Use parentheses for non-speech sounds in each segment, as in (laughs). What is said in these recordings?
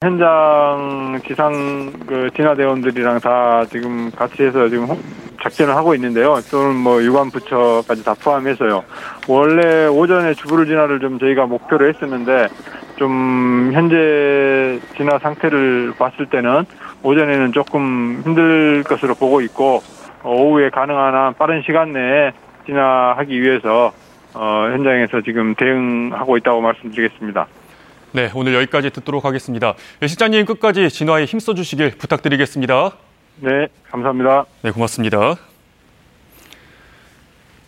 현장 지상 그 진화대원들이랑 다 지금 같이 해서 지금 작전을 하고 있는데요. 또는 뭐 유관 부처까지 다 포함해서요. 원래 오전에 주부를 진화를 좀 저희가 목표로 했었는데 좀 현재 진화 상태를 봤을 때는 오전에는 조금 힘들 것으로 보고 있고 어, 오후에 가능한 한 빠른 시간 내에 진화하기 위해서 어, 현장에서 지금 대응하고 있다고 말씀드리겠습니다. 네, 오늘 여기까지 듣도록 하겠습니다. 예, 실장님 끝까지 진화에 힘써 주시길 부탁드리겠습니다. 네, 감사합니다. 네, 고맙습니다.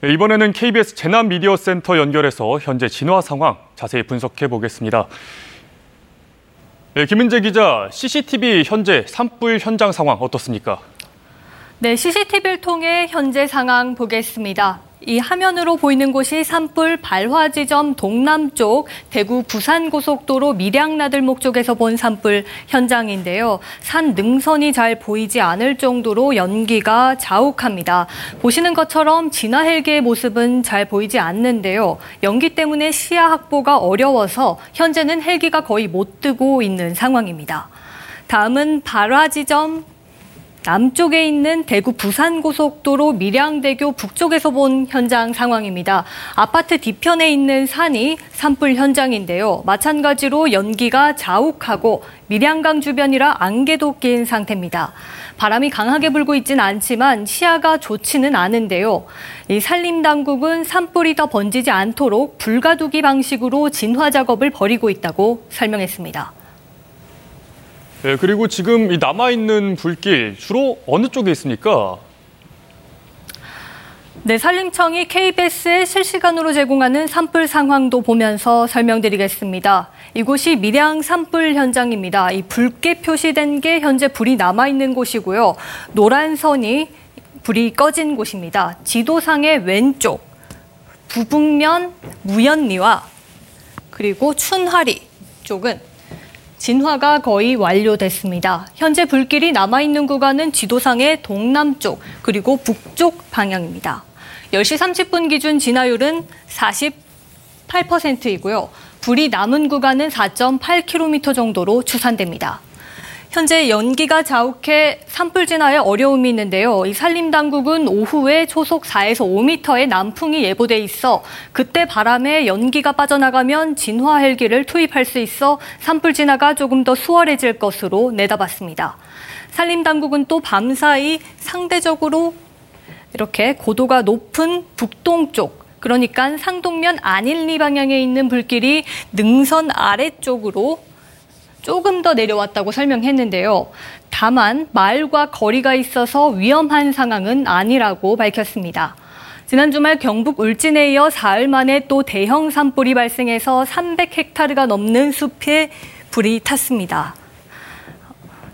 네, 이번에는 KBS 재난 미디어 센터 연결해서 현재 진화 상황 자세히 분석해 보겠습니다. 네, 김은재 기자, CCTV 현재 산불 현장 상황 어떻습니까? 네, CCTV를 통해 현재 상황 보겠습니다. 이 화면으로 보이는 곳이 산불 발화 지점 동남쪽 대구 부산 고속도로 밀양나들목 쪽에서 본 산불 현장인데요. 산 능선이 잘 보이지 않을 정도로 연기가 자욱합니다. 보시는 것처럼 진화 헬기의 모습은 잘 보이지 않는데요. 연기 때문에 시야 확보가 어려워서 현재는 헬기가 거의 못 뜨고 있는 상황입니다. 다음은 발화 지점 남쪽에 있는 대구 부산 고속도로 밀양대교 북쪽에서 본 현장 상황입니다. 아파트 뒤편에 있는 산이 산불 현장인데요. 마찬가지로 연기가 자욱하고 밀양강 주변이라 안개도 낀 상태입니다. 바람이 강하게 불고 있진 않지만 시야가 좋지는 않은데요. 이 산림 당국은 산불이 더 번지지 않도록 불가두기 방식으로 진화 작업을 벌이고 있다고 설명했습니다. 네, 그리고 지금 이 남아있는 불길 주로 어느 쪽에 있습니까? 네, 산림청이 KBS에 실시간으로 제공하는 산불 상황도 보면서 설명드리겠습니다. 이곳이 밀양 산불 현장입니다. 이 붉게 표시된 게 현재 불이 남아 있는 곳이고요. 노란 선이 불이 꺼진 곳입니다. 지도상의 왼쪽, 부북면 무연리와 그리고 춘하리 쪽은 진화가 거의 완료됐습니다. 현재 불길이 남아있는 구간은 지도상의 동남쪽 그리고 북쪽 방향입니다. 10시 30분 기준 진화율은 48%이고요. 불이 남은 구간은 4.8km 정도로 추산됩니다. 현재 연기가 자욱해 산불 진화에 어려움이 있는데요. 이 산림당국은 오후에 초속 4에서 5m의 남풍이 예보돼 있어 그때 바람에 연기가 빠져나가면 진화 헬기를 투입할 수 있어 산불 진화가 조금 더 수월해질 것으로 내다봤습니다. 산림당국은 또 밤사이 상대적으로 이렇게 고도가 높은 북동쪽 그러니까 상동면 안일리 방향에 있는 불길이 능선 아래쪽으로 조금 더 내려왔다고 설명했는데요. 다만 마을과 거리가 있어서 위험한 상황은 아니라고 밝혔습니다. 지난 주말 경북 울진에 이어 사흘 만에 또 대형 산불이 발생해서 300헥타르가 넘는 숲에 불이 탔습니다.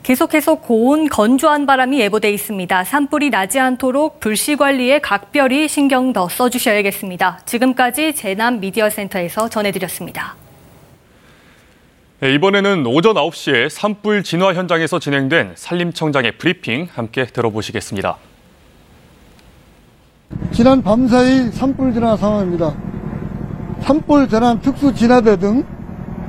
계속해서 고온 건조한 바람이 예보돼 있습니다. 산불이 나지 않도록 불씨 관리에 각별히 신경 더 써주셔야겠습니다. 지금까지 재남 미디어 센터에서 전해드렸습니다. 네, 이번에는 오전 9시에 산불 진화 현장에서 진행된 산림청장의 브리핑 함께 들어보시겠습니다. 지난 밤사이 산불 진화 상황입니다. 산불 재난 특수 진화대 등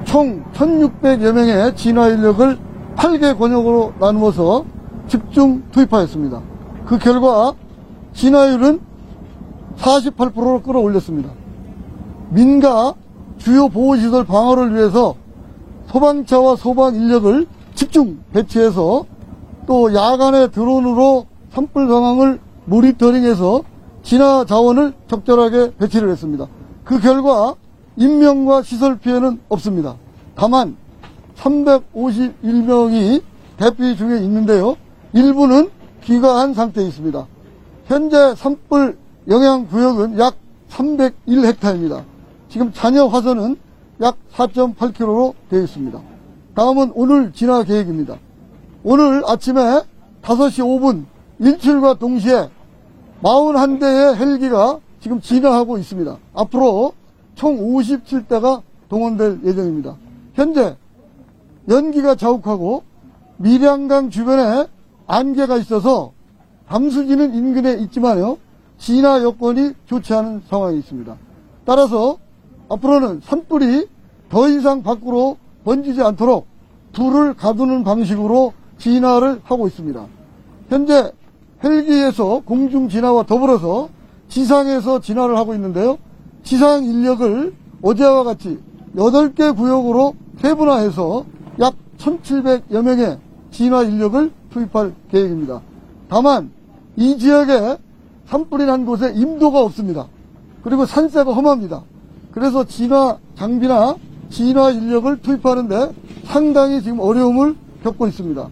총 1,600여 명의 진화 인력을 8개 권역으로 나누어서 집중 투입하였습니다. 그 결과 진화율은 48%로 끌어올렸습니다. 민가 주요 보호시설 방어를 위해서 소방차와 소방 인력을 집중 배치해서 또 야간에 드론으로 산불 상황을 모니터링해서 진화 자원을 적절하게 배치를 했습니다. 그 결과 인명과 시설 피해는 없습니다. 다만 351명이 대피 중에 있는데요. 일부는 귀가한 상태에 있습니다. 현재 산불 영향 구역은 약 301헥타입니다. 지금 잔여 화선은 약 4.8km로 되어 있습니다. 다음은 오늘 진화 계획입니다. 오늘 아침에 5시 5분 일출과 동시에 41대의 헬기가 지금 진화하고 있습니다. 앞으로 총 57대가 동원될 예정입니다. 현재 연기가 자욱하고 밀양강 주변에 안개가 있어서 담수지는 인근에 있지만요. 진화 여건이 좋지 않은 상황이 있습니다. 따라서 앞으로는 산불이 더 이상 밖으로 번지지 않도록 불을 가두는 방식으로 진화를 하고 있습니다. 현재 헬기에서 공중 진화와 더불어서 지상에서 진화를 하고 있는데요. 지상 인력을 어제와 같이 8개 구역으로 세분화해서 약 1,700여 명의 진화 인력을 투입할 계획입니다. 다만 이 지역에 산불이 난 곳에 임도가 없습니다. 그리고 산세가 험합니다. 그래서 진화 장비나 진화 인력을 투입하는데 상당히 지금 어려움을 겪고 있습니다.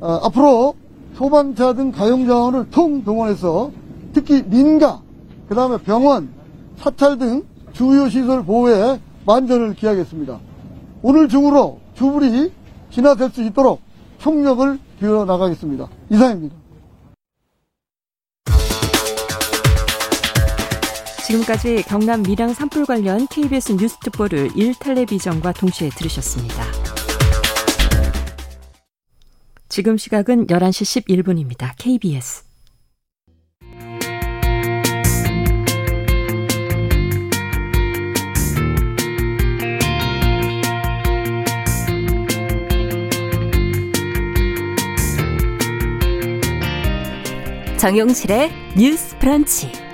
어, 앞으로 소방차 등 가용 자원을 통 동원해서 특히 민가, 그 다음에 병원, 사찰 등 주요 시설 보호에 만전을 기하겠습니다. 오늘 중으로 주불이 진화될 수 있도록 총력을 기울여 나가겠습니다. 이상입니다. 지금까지 경남 밀양 산불 관련 KBS 뉴스 특보를 1텔레비전과 동시에 들으셨습니다. 지금 시각은 11시 11분입니다. KBS. 정용실의 뉴스 브런치.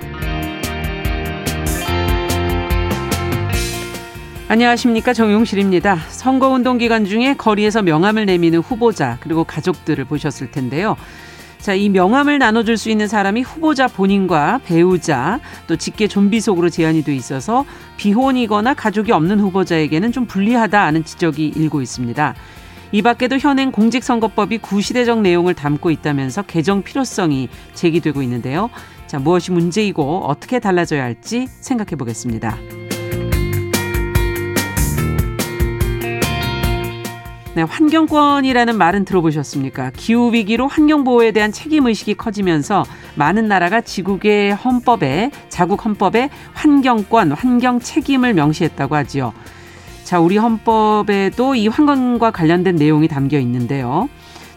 안녕하십니까 정용실입니다. 선거운동 기간 중에 거리에서 명함을 내미는 후보자 그리고 가족들을 보셨을 텐데요. 자, 이 명함을 나눠줄 수 있는 사람이 후보자 본인과 배우자 또 직계 좀비 속으로 제한이 돼 있어서 비혼이거나 가족이 없는 후보자에게는 좀 불리하다는 지적이 일고 있습니다. 이 밖에도 현행 공직선거법이 구시대적 내용을 담고 있다면서 개정 필요성이 제기되고 있는데요. 자, 무엇이 문제이고 어떻게 달라져야 할지 생각해 보겠습니다. 네, 환경권이라는 말은 들어보셨습니까? 기후위기로 환경보호에 대한 책임의식이 커지면서 많은 나라가 지국의 헌법에, 자국 헌법에 환경권, 환경 책임을 명시했다고 하지요. 자, 우리 헌법에도 이 환경과 관련된 내용이 담겨 있는데요.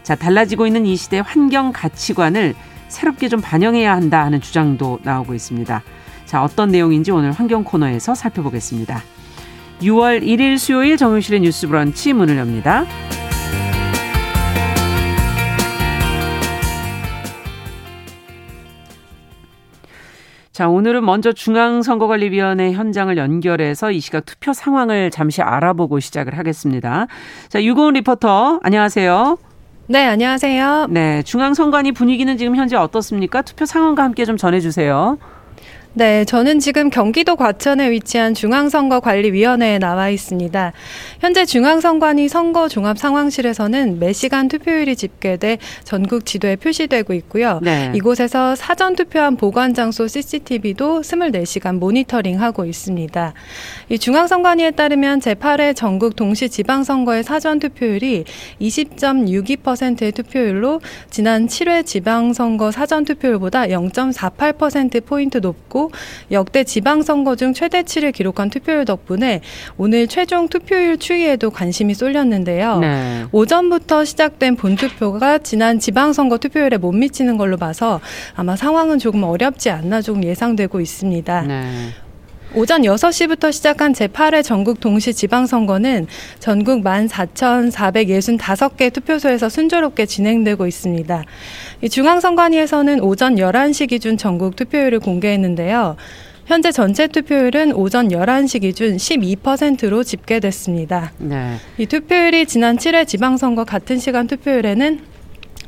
자, 달라지고 있는 이 시대 환경 가치관을 새롭게 좀 반영해야 한다 하는 주장도 나오고 있습니다. 자, 어떤 내용인지 오늘 환경 코너에서 살펴보겠습니다. 6월 1일 수요일 정용실의 뉴스 브런치 문을 엽니다. 자, 오늘은 먼저 중앙선거관리위원회 현장을 연결해서 이 시각 투표 상황을 잠시 알아보고 시작을 하겠습니다. 자, 유고은 리포터, 안녕하세요. 네, 안녕하세요. 네, 중앙선관위 분위기는 지금 현재 어떻습니까? 투표 상황과 함께 좀 전해주세요. 네, 저는 지금 경기도 과천에 위치한 중앙선거관리위원회에 나와 있습니다. 현재 중앙선관위 선거 종합 상황실에서는 매시간 투표율이 집계돼 전국 지도에 표시되고 있고요. 네. 이곳에서 사전 투표한 보관 장소 CCTV도 24시간 모니터링하고 있습니다. 이 중앙선관위에 따르면 제8회 전국 동시 지방선거의 사전 투표율이 20.62%의 투표율로 지난 7회 지방선거 사전 투표율보다 0.48% 포인트 높고 역대 지방선거 중 최대치를 기록한 투표율 덕분에 오늘 최종 투표율 추이에도 관심이 쏠렸는데요. 네. 오전부터 시작된 본투표가 지난 지방선거 투표율에 못 미치는 걸로 봐서 아마 상황은 조금 어렵지 않나 좀 예상되고 있습니다. 네. 오전 6시부터 시작한 제8회 전국 동시 지방선거는 전국 14,465개 투표소에서 순조롭게 진행되고 있습니다. 중앙선관위에서는 오전 11시 기준 전국 투표율을 공개했는데요. 현재 전체 투표율은 오전 11시 기준 12%로 집계됐습니다. 네. 이 투표율이 지난 7회 지방선거 같은 시간 투표율에는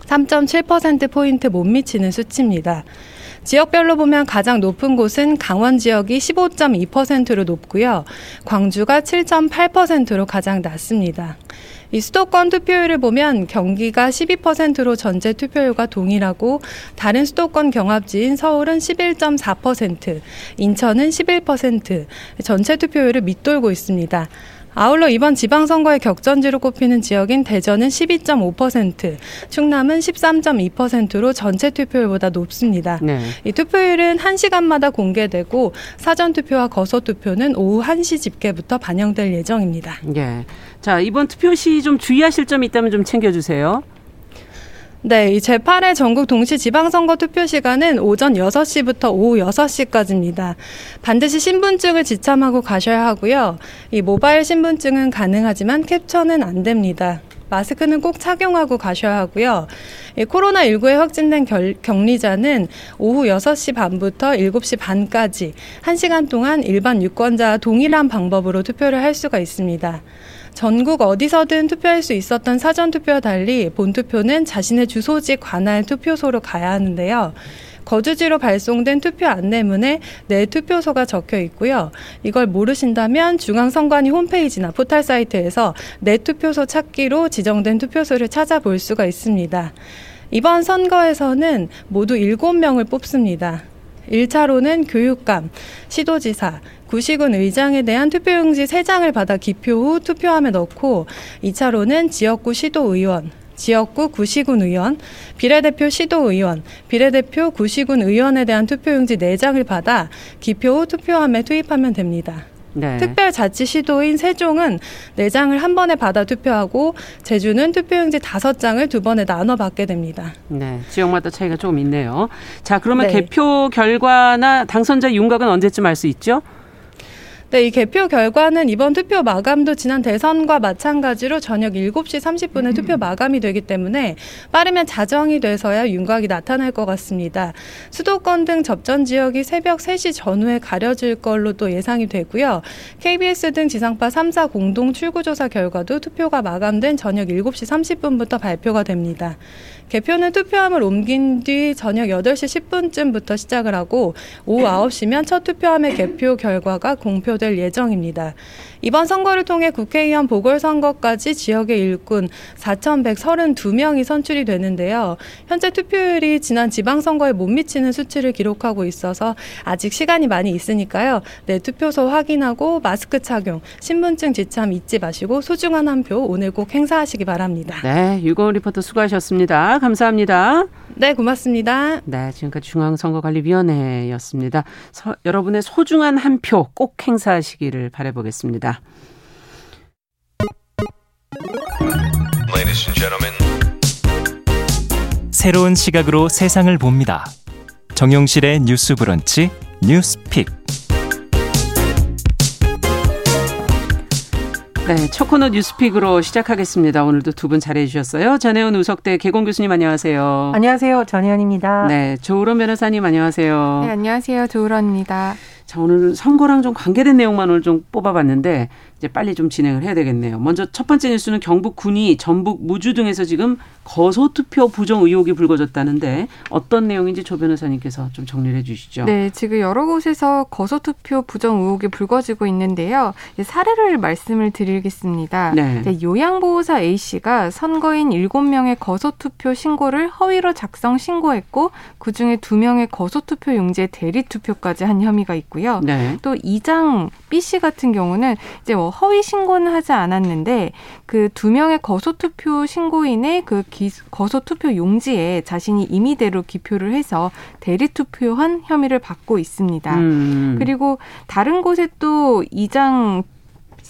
3.7%포인트 못 미치는 수치입니다. 지역별로 보면 가장 높은 곳은 강원 지역이 15.2%로 높고요. 광주가 7.8%로 가장 낮습니다. 이 수도권 투표율을 보면 경기가 12%로 전체 투표율과 동일하고 다른 수도권 경합지인 서울은 11.4%, 인천은 11%, 전체 투표율을 밑돌고 있습니다. 아울러 이번 지방선거의 격전지로 꼽히는 지역인 대전은 12.5%, 충남은 13.2%로 전체 투표율보다 높습니다. 네. 이 투표율은 1시간마다 공개되고 사전 투표와 거소 투표는 오후 1시 집계부터 반영될 예정입니다. 예. 자, 이번 투표 시 좀 주의하실 점이 있다면 좀 챙겨 주세요. 네, 이 제8회 전국 동시 지방선거 투표 시간은 오전 6시부터 오후 6시까지입니다. 반드시 신분증을 지참하고 가셔야 하고요. 이 모바일 신분증은 가능하지만 캡처는 안 됩니다. 마스크는 꼭 착용하고 가셔야 하고요. 코로나19에 확진된 결, 격리자는 오후 6시 반부터 7시 반까지 1시간 동안 일반 유권자와 동일한 방법으로 투표를 할 수가 있습니다. 전국 어디서든 투표할 수 있었던 사전 투표와 달리 본 투표는 자신의 주소지 관할 투표소로 가야 하는데요. 거주지로 발송된 투표 안내문에 내 투표소가 적혀 있고요. 이걸 모르신다면 중앙선관위 홈페이지나 포털 사이트에서 내 투표소 찾기로 지정된 투표소를 찾아볼 수가 있습니다. 이번 선거에서는 모두 7명을 뽑습니다. 1차로는 교육감, 시도지사, 구시군 의장에 대한 투표용지 3장을 받아 기표 후 투표함에 넣고 2차로는 지역구 시도의원, 지역구 구시군 의원, 비례대표 시도의원, 비례대표 구시군 의원에 대한 투표용지 4장을 받아 기표 후 투표함에 투입하면 됩니다. 네. 특별자치시도인 세종은 4장을 한 번에 받아 투표하고 제주는 투표용지 5장을 두 번에 나눠 받게 됩니다. 네, 지역마다 차이가 조금 있네요. 자, 그러면 네. 개표 결과나 당선자 윤곽은 언제쯤 알 수 있죠? 네, 이 개표 결과는 이번 투표 마감도 지난 대선과 마찬가지로 저녁 7시 30분에 음. 투표 마감이 되기 때문에 빠르면 자정이 돼서야 윤곽이 나타날 것 같습니다. 수도권 등 접전 지역이 새벽 3시 전후에 가려질 걸로 또 예상이 되고요. KBS 등 지상파 3사 공동 출구조사 결과도 투표가 마감된 저녁 7시 30분부터 발표가 됩니다. 개표는 투표함을 옮긴 뒤 저녁 8시 10분쯤부터 시작을 하고 오후 9시면 첫 투표함의 개표 결과가 공표 될 예정입니다. 이번 선거를 통해 국회의원 보궐선거까지 지역의 일꾼 4,132명이 선출이 되는데요. 현재 투표율이 지난 지방선거에 못 미치는 수치를 기록하고 있어서 아직 시간이 많이 있으니까요. 내 투표소 확인하고 마스크 착용, 신분증 지참 잊지 마시고 소중한 한 표 오늘 꼭 행사하시기 바랍니다. 네, 유고원 리포터 수고하셨습니다. 감사합니다. 네, 고맙습니다. 네, 지금까지 중앙선거관리위원회였습니다. 서, 여러분의 소중한 한 표 꼭 행사하시기를 바라보겠습니다. 새로운 시각으로 세상을 봅니다. 정용실의 뉴스 브런치 뉴스픽. 네, 첫 코너 뉴스픽으로 시작하겠습니다. 오늘도 두 분 잘해 주셨어요. 전혜원 우석대 개공 교수님 안녕하세요. 안녕하세요. 전혜원입니다. 네, 조으론 변호사님 안녕하세요. 네, 안녕하세요. 조으론입니다. 자, 오늘 선거랑 좀 관계된 내용만 오늘 좀 뽑아봤는데 이제 빨리 좀 진행을 해야 되겠네요. 먼저 첫 번째 뉴스는 경북 군이 전북 무주 등에서 지금 거소 투표 부정 의혹이 불거졌다는데 어떤 내용인지 조 변호사님께서 좀 정리를 해 주시죠. 네, 지금 여러 곳에서 거소 투표 부정 의혹이 불거지고 있는데요. 사례를 말씀을 드리겠습니다. 네. 요양보호사 A씨가 선거인 7명의 거소 투표 신고를 허위로 작성 신고했고 그 중에 2명의 거소 투표 용지에 대리 투표까지 한 혐의가 있고 요. 네. 또 이장 B씨 같은 경우는 이제 뭐 허위 신고는 하지 않았는데 그 두 명의 거소 투표 신고인의 그 기, 거소 투표 용지에 자신이 임의대로 기표를 해서 대리 투표한 혐의를 받고 있습니다. 음. 그리고 다른 곳에 또 이장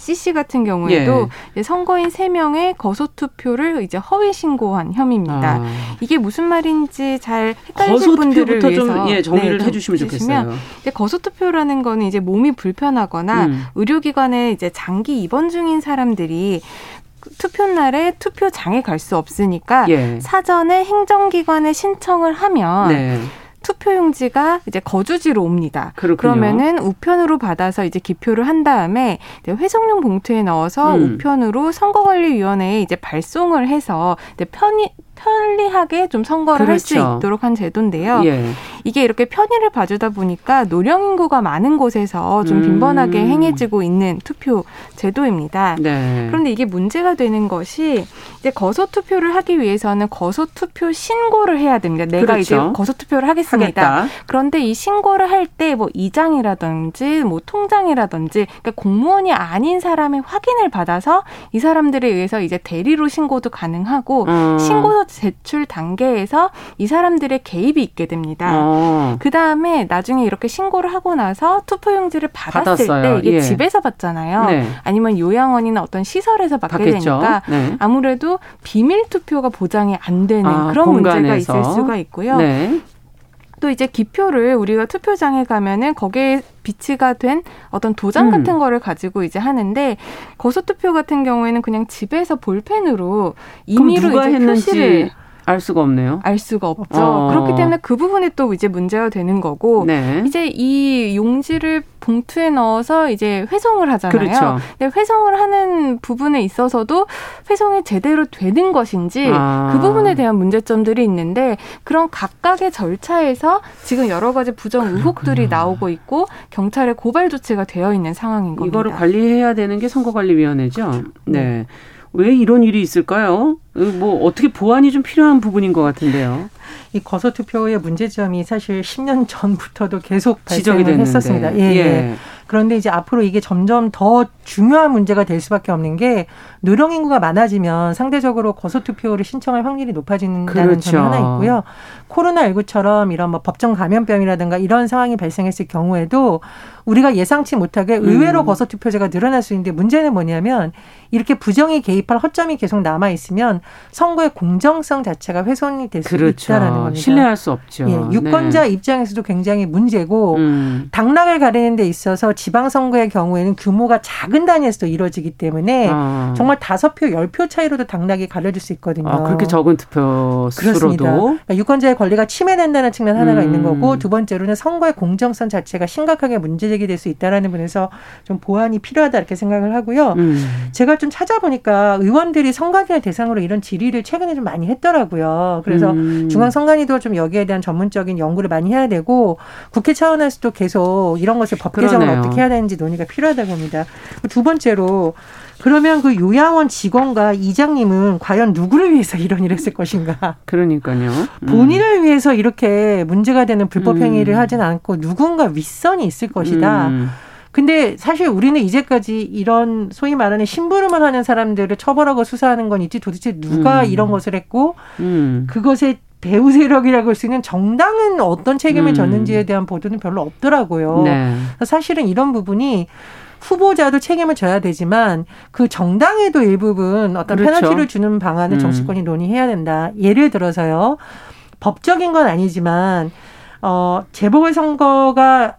CC 같은 경우에도 예. 선거인 세명의 거소 투표를 이제 허위 신고한 혐의입니다. 아. 이게 무슨 말인지 잘 헷갈리실 분들을 위해서 좀, 예, 정리를 네, 해 주시면 좋겠어요. 이제 거소 투표라는 거는 이제 몸이 불편하거나 음. 의료기관에 이제 장기 입원 중인 사람들이 투표 날에 투표장에 갈 수 없으니까 예. 사전에 행정기관에 신청을 하면 네. 투표용지가 이제 거주지로 옵니다. 그렇군요. 그러면은 우편으로 받아서 이제 기표를 한 다음에 회성용 봉투에 넣어서 음. 우편으로 선거관리위원회에 이제 발송을 해서 이제 편의 편리하게 좀 선거를 그렇죠. 할수 있도록 한 제도인데요. 예. 이게 이렇게 편의를 봐주다 보니까 노령 인구가 많은 곳에서 좀 음. 빈번하게 행해지고 있는 투표 제도입니다. 네. 그런데 이게 문제가 되는 것이 이제 거소 투표를 하기 위해서는 거소 투표 신고를 해야 됩니다. 내가 그렇죠. 이제 거소 투표를 하겠습니다. 하겠다. 그런데 이 신고를 할 때 뭐 이장이라든지 뭐 통장이라든지 그러니까 공무원이 아닌 사람의 확인을 받아서 이 사람들에 의해서 이제 대리로 신고도 가능하고 음. 신고 서 제출 단계에서 이 사람들의 개입이 있게 됩니다. 어. 그 다음에 나중에 이렇게 신고를 하고 나서 투표용지를 받았을 받았어요. 때 이게 예. 집에서 받잖아요. 네. 아니면 요양원이나 어떤 시설에서 받게 받겠죠. 되니까 네. 아무래도 비밀 투표가 보장이 안 되는 아, 그런 공간에서. 문제가 있을 수가 있고요. 네. 또 이제 기표를 우리가 투표장에 가면은 거기에 비치가 된 어떤 도장 음. 같은 거를 가지고 이제 하는데 거소 투표 같은 경우에는 그냥 집에서 볼펜으로 임의로 이제 했는지. 표시를 알 수가 없네요. 알 수가 없죠. 어. 그렇기 때문에 그 부분이 또 이제 문제가 되는 거고 네. 이제 이 용지를 봉투에 넣어서 이제 회송을 하잖아요. 그렇죠. 근데 회송을 하는 부분에 있어서도 회송이 제대로 되는 것인지 아. 그 부분에 대한 문제점들이 있는데 그런 각각의 절차에서 지금 여러 가지 부정 의혹들이 그렇군요. 나오고 있고 경찰에 고발 조치가 되어 있는 상황인 겁니다. 이거를 관리해야 되는 게 선거관리위원회죠. 네. 네. 왜 이런 일이 있을까요? 뭐 어떻게 보완이 좀 필요한 부분인 것 같은데요. 이 거소 투표의 문제점이 사실 10년 전부터도 계속 지적이 됐었습니다. 예, 예. 예. 그런데 이제 앞으로 이게 점점 더 중요한 문제가 될 수밖에 없는 게 노령 인구가 많아지면 상대적으로 거소 투표를 신청할 확률이 높아진다는 그렇죠. 점이 하나 있고요. 코로나 19처럼 이런 뭐 법정 감염병이라든가 이런 상황이 발생했을 경우에도 우리가 예상치 못하게 의외로 음. 거소 투표제가 늘어날 수 있는데 문제는 뭐냐면 이렇게 부정이 개입할 허점이 계속 남아 있으면 선거의 공정성 자체가 훼손이 될수 그렇죠. 있다라는 겁니다. 신뢰할 수 없죠. 예, 유권자 네. 입장에서도 굉장히 문제고 음. 당락을 가리는 데 있어서 지방선거의 경우에는 규모가 작은 단위에서도 이루어지기 때문에 아. 정말 다섯 표, 열 표 차이로도 당락이 가려질 수 있거든요. 아, 그렇게 적은 투표 수로도 그러니까 유권자의 권리가 침해된다는 측면 하나가 음. 있는 거고 두 번째로는 선거의 공정성 자체가 심각하게 문제제기 될 수 있다라는 부분에서 좀 보완이 필요하다 이렇게 생각을 하고요. 음. 제가 좀 찾아보니까 의원들이 선관위를 대상으로 이런 질의를 최근에 좀 많이 했더라고요. 그래서 음. 중앙선관위도 좀 여기에 대한 전문적인 연구를 많이 해야 되고 국회 차원에서도 계속 이런 것을 법 개정을 어떻게 해야 되는지 논의가 필요하다고 봅니다. 두 번째로 그러면 그 요양원 직원과 이장님은 과연 누구를 위해서 이런 일을 했을 것인가? 그러니까요. 음. 본인을 위해서 이렇게 문제가 되는 불법 행위를 음. 하진 않고 누군가 윗선이 있을 것이다. 음. 근데 사실 우리는 이제까지 이런 소위 말하는 심부름을 하는 사람들을 처벌하고 수사하는 건 있지 도대체 누가 음. 이런 것을 했고 음. 그것에 배후 세력이라고 할 수 있는 정당은 어떤 책임을 음. 졌는지에 대한 보도는 별로 없더라고요. 네. 사실은 이런 부분이 후보자도 책임을 져야 되지만 그 정당에도 일부분 어떤 그렇죠. 페널티를 주는 방안을 음. 정치권이 논의해야 된다. 예를 들어서요. 법적인 건 아니지만 어 재보궐 선거가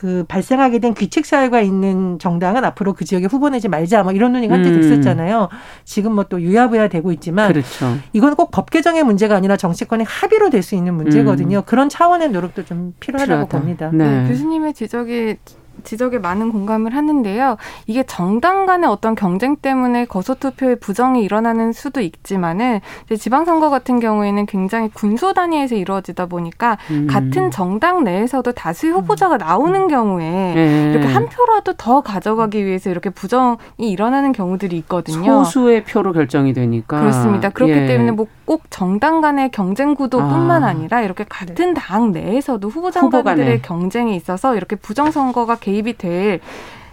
그 발생하게 된 귀책 사유가 있는 정당은 앞으로 그 지역에 후보 내지 말자 뭐 이런 논의가 한때 음. 됐었잖아요. 지금 뭐 또 유야부야 되고 있지만 그렇죠. 이건 꼭 법 개정의 문제가 아니라 정치권의 합의로 될 수 있는 문제거든요. 음. 그런 차원의 노력도 좀 필요하다고 필요하다. 봅니다. 네. 네. 교수님의 지적이 지적에 많은 공감을 하는데요. 이게 정당 간의 어떤 경쟁 때문에 거소투표의 부정이 일어나는 수도 있지만은 지방선거 같은 경우에는 굉장히 군소 단위에서 이루어지다 보니까 음. 같은 정당 내에서도 다수의 후보자가 나오는 경우에 네. 이렇게 한 표라도 더 가져가기 위해서 이렇게 부정이 일어나는 경우들이 있거든요. 소수의 표로 결정이 되니까 그렇습니다. 그렇기 예. 때문에 뭐 꼭 정당 간의 경쟁 구도뿐만 아. 니라 이렇게 같은 당 내에서도 후보장관들의 경쟁에 있어서 이렇게 부정 선거가 개입이 될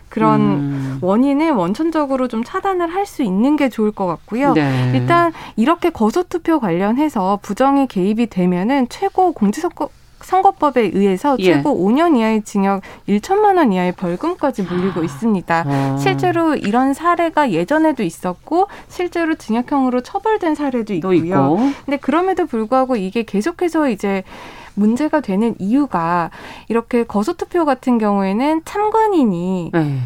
그런 음. 원인을 원천적으로 좀 차단을 할 수 있는 게 좋을 것 같고요. 네. 일단 이렇게 거소투표 관련해서 부정이 개입이 되면은 최고 공직선거 선거법에 의해서 예. 최고 5년 이하의 징역 1천만 원 이하의 벌금까지 물리고 있습니다. 아. 실제로 이런 사례가 예전에도 있었고 실제로 징역형으로 처벌된 사례도 있고요. 있고. 근데 그럼에도 불구하고 이게 계속해서 이제 문제가 되는 이유가 이렇게 거소투표 같은 경우에는 참관인이 네.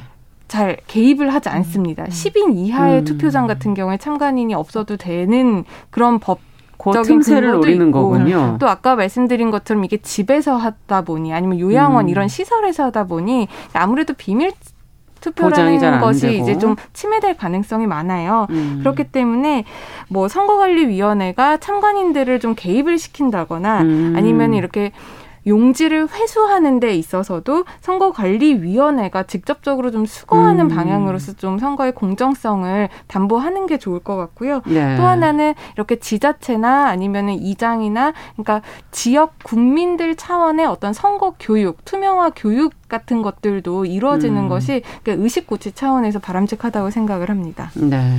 잘 개입을 하지 않습니다. 음. 10인 이하의 음. 투표장 같은 경우에 참관인이 없어도 되는 그런 법 틈새를 노리는 있고, 거군요. 또 아까 말씀드린 것처럼 이게 집에서 하다 보니 아니면 요양원 음. 이런 시설에서 하다 보니 아무래도 비밀 투표라는 것이. 이제 좀 침해될 가능성이 많아요. 음. 그렇기 때문에 뭐 선거관리위원회가 참관인들을 좀 개입을 시킨다거나 음. 아니면 이렇게 용지를 회수하는 데 있어서도 선거관리위원회가 직접적으로 좀 수거하는 음. 방향으로서 좀 선거의 공정성을 담보하는 게 좋을 것 같고요. 네. 또 하나는 이렇게 지자체나 아니면은 이장이나 그러니까 지역 국민들 차원의 어떤 선거 교육, 투명화 교육 같은 것들도 이루어지는 음. 것이 그러니까 의식 고치 차원에서 바람직하다고 생각을 합니다. 네.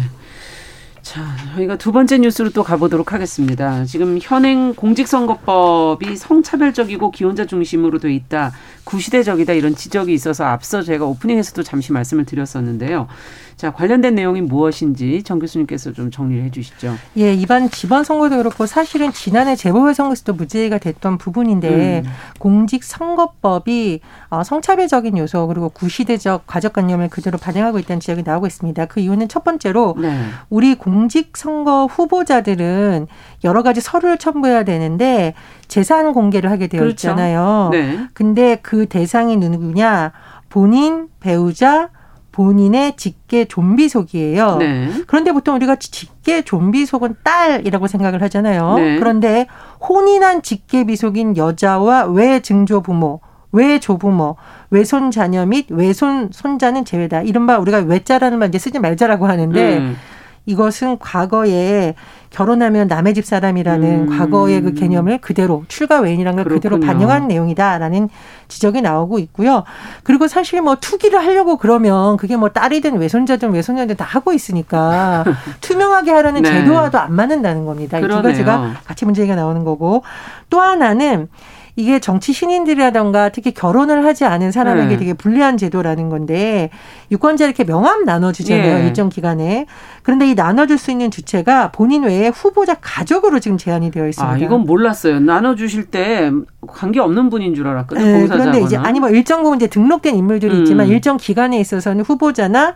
자, 저희가 두 번째 뉴스로 또 가보도록 하겠습니다. 지금 현행 공직선거법이 성차별적이고 기혼자 중심으로 돼 있다, 구시대적이다 이런 지적이 있어서 앞서 제가 오프닝에서도 잠시 말씀을 드렸었는데요. 자, 관련된 내용이 무엇인지 정 교수님께서 좀 정리를 해 주시죠. 예, 이번 지방 선거도 그렇고 사실은 지난해 재보궐 선거에서 도 무죄가 됐던 부분인데 음. 공직 선거법이 어, 성차별적인 요소 그리고 구시대적 가족관념을 그대로 반영하고 있다는 지적이 나오고 있습니다. 그 이유는 첫 번째로 네. 우리 공직 선거 후보자들은 여러 가지 서류를 첨부해야 되는데 재산 공개를 하게 되어 그렇죠. 있잖아요. 네. 근데 그 대상이 누구냐? 본인, 배우자, 본인의 직계 좀비 속이에요. 네. 그런데 보통 우리가 직계 좀비 속은 딸이라고 생각을 하잖아요. 네. 그런데 혼인한 직계 비속인 여자와 외증조 부모, 외조부모, 외손 자녀 및 외손 손자는 제외다. 이른바 우리가 외자라는 말 이제 쓰지 말자라고 하는데 음. 이것은 과거에 결혼하면 남의 집 사람이라는 음. 과거의 그 개념을 그대로 출가 외인이라는 걸 그대로 반영한 내용이다라는 지적이 나오고 있고요. 그리고 사실 뭐 투기를 하려고 그러면 그게 뭐 딸이든 외손자든 외손녀든 다 하고 있으니까 (laughs) 투명하게 하려는 네. 제도와도 안 맞는다는 겁니다. 이 두 가지가 같이 문제가 나오는 거고 또 하나는 이게 정치 신인들이라던가 특히 결혼을 하지 않은 사람에게 네. 되게 불리한 제도라는 건데 유권자 이렇게 명함 나눠주잖아요 예. 일정 기간에 그런데 이 나눠줄 수 있는 주체가 본인 외에 후보자 가족으로 지금 제한이 되어 있습니다. 아 이건 몰랐어요. 나눠주실 때 관계 없는 분인 줄 알았거든요. 네, 그런데 이제 아니 뭐 일정 부분 이제 등록된 인물들이 음. 있지만 일정 기간에 있어서는 후보자나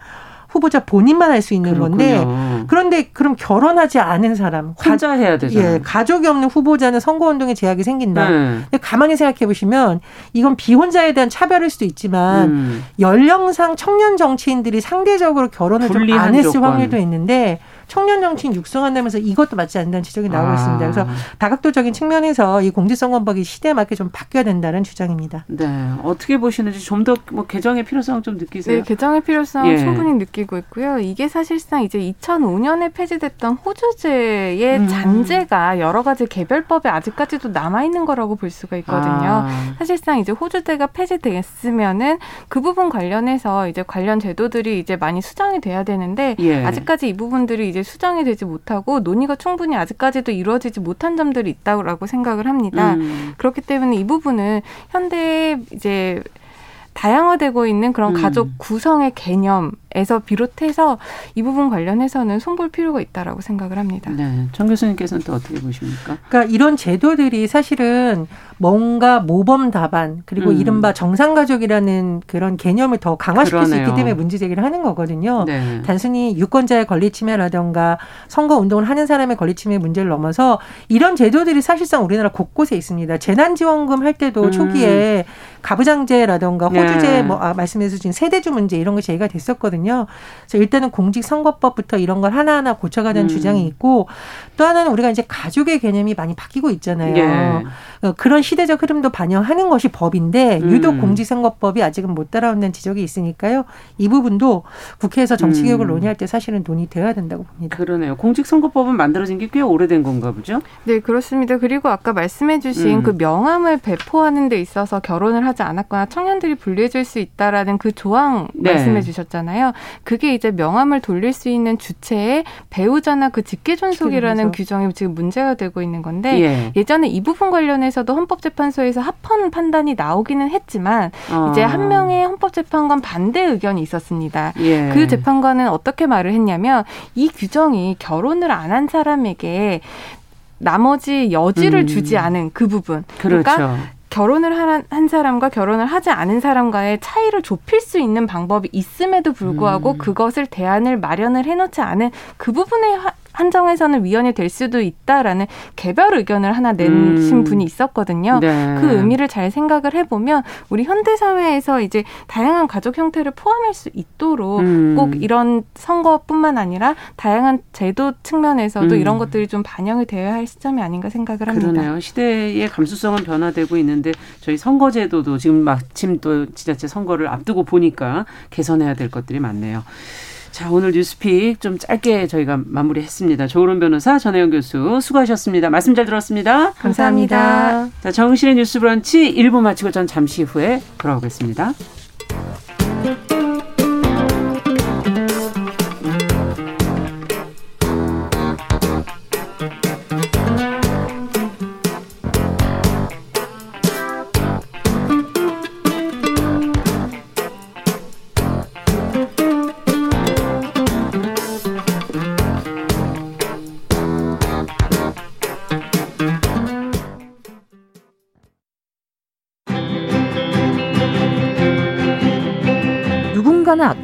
후보자 본인만 할 수 있는 그렇군요. 건데 그런데 그럼 결혼하지 않은 사람 혼자 해야 되죠. 예, 가족이 없는 후보자는 선거 운동에 제약이 생긴다. 네. 근데 가만히 생각해 보시면 이건 비혼자에 대한 차별일 수도 있지만 음. 연령상 청년 정치인들이 상대적으로 결혼을 좀 안 했을 확률도 있는데 청년 정치인 육성한다면서 이것도 맞지 않는다는 지적이 나오고 아. 있습니다. 그래서 다각도적인 측면에서 이 공직선거법이 시대에 맞게 좀 바뀌어야 된다는 주장입니다. 네, 어떻게 보시는지 좀 더 뭐 개정의 필요성 좀 느끼세요? 네, 개정의 필요성 예. 충분히 느끼고 있고요. 이게 사실상 이제 2005년에 폐지됐던 호주제의 음. 잔재가 여러 가지 개별법에 아직까지도 남아 있는 거라고 볼 수가 있거든요. 아. 사실상 이제 호주제가 폐지됐으면은 그 부분 관련해서 이제 관련 제도들이 이제 많이 수정이 돼야 되는데 예. 아직까지 이 부분들이 이제 수정이 되지 못하고 논의가 충분히 아직까지도 이루어지지 못한 점들이 있다고 생각을 합니다. 음. 그렇기 때문에 이 부분은 현대 이제 다양화되고 있는 그런 음. 가족 구성의 개념 에서 비롯해서 이 부분 관련해서는 손볼 필요가 있다라고 생각을 합니다. 네. 정 교수님께서는 또 어떻게 보십니까? 그러니까 이런 제도들이 사실은 뭔가 모범 답안 그리고 음. 이른바 정상 가족이라는 그런 개념을 더 강화시킬 그러네요. 수 있기 때문에 문제 제기를 하는 거거든요. 네. 단순히 유권자의 권리 침해라던가 선거 운동을 하는 사람의 권리 침해 문제를 넘어서 이런 제도들이 사실상 우리나라 곳곳에 있습니다. 재난 지원금 할 때도 음. 초기에 가부장제라던가 호주제 네. 뭐 아, 말씀해 주신 세대주 문제 이런 것이 얘기가 됐었거든요. 그래서 일단은 공직선거법부터 이런 걸 하나하나 고쳐가는 음. 주장이 있고 또 하나는 우리가 이제 가족의 개념이 많이 바뀌고 있잖아요. 네. 그런 시대적 흐름도 반영하는 것이 법인데 음. 유독 공직선거법이 아직은 못 따라온다는 지적이 있으니까요. 이 부분도 국회에서 정치개혁을 음. 논의할 때 사실은 논의되어야 된다고 봅니다. 그러네요. 공직선거법은 만들어진 게 꽤 오래된 건가 보죠? 네, 그렇습니다. 그리고 아까 말씀해 주신 음. 그 명함을 배포하는 데 있어서 결혼을 하지 않았거나 청년들이 불리해질 수 있다라는 그 조항 네. 말씀해 주셨잖아요. 그게 이제 명함을 돌릴 수 있는 주체의 배우자나 그 직계존속이라는 규정이 지금 문제가 되고 있는 건데 예. 예전에 이 부분 관련해서도 헌법 헌법재판소에서 합헌 판단이 나오기는 했지만 어. 이제 한 명의 헌법재판관 반대 의견이 있었습니다. 예. 그 재판관은 어떻게 말을 했냐면 이 규정이 결혼을 안 한 사람에게 나머지 여지를 음. 주지 않은 그 부분. 그러니까 그렇죠. 그러니까 결혼을 한, 사람과 결혼을 하지 않은 사람과의 차이를 좁힐 수 있는 방법이 있음에도 불구하고 음. 그것을 대안을 마련을 해놓지 않은 그 부분에 한정해서는 위헌이 될 수도 있다라는 개별 의견을 하나 내신 음. 분이 있었거든요. 네. 그 의미를 잘 생각을 해보면 우리 현대 사회에서 이제 다양한 가족 형태를 포함할 수 있도록 음. 꼭 이런 선거뿐만 아니라 다양한 제도 측면에서도 음. 이런 것들이 좀 반영이 되어야 할 시점이 아닌가 생각을 합니다. 그러네요. 시대의 감수성은 변화되고 있는데 저희 선거제도도 지금 마침 또 지자체 선거를 앞두고 보니까 개선해야 될 것들이 많네요. 자, 오늘 뉴스픽 좀 짧게 저희가 마무리했습니다. 조은론 변호사, 전혜영 교수 수고하셨습니다. 말씀 잘 들었습니다. 감사합니다. 자, 정신의 뉴스 브런치 1부 마치고 전 잠시 후에 돌아오겠습니다.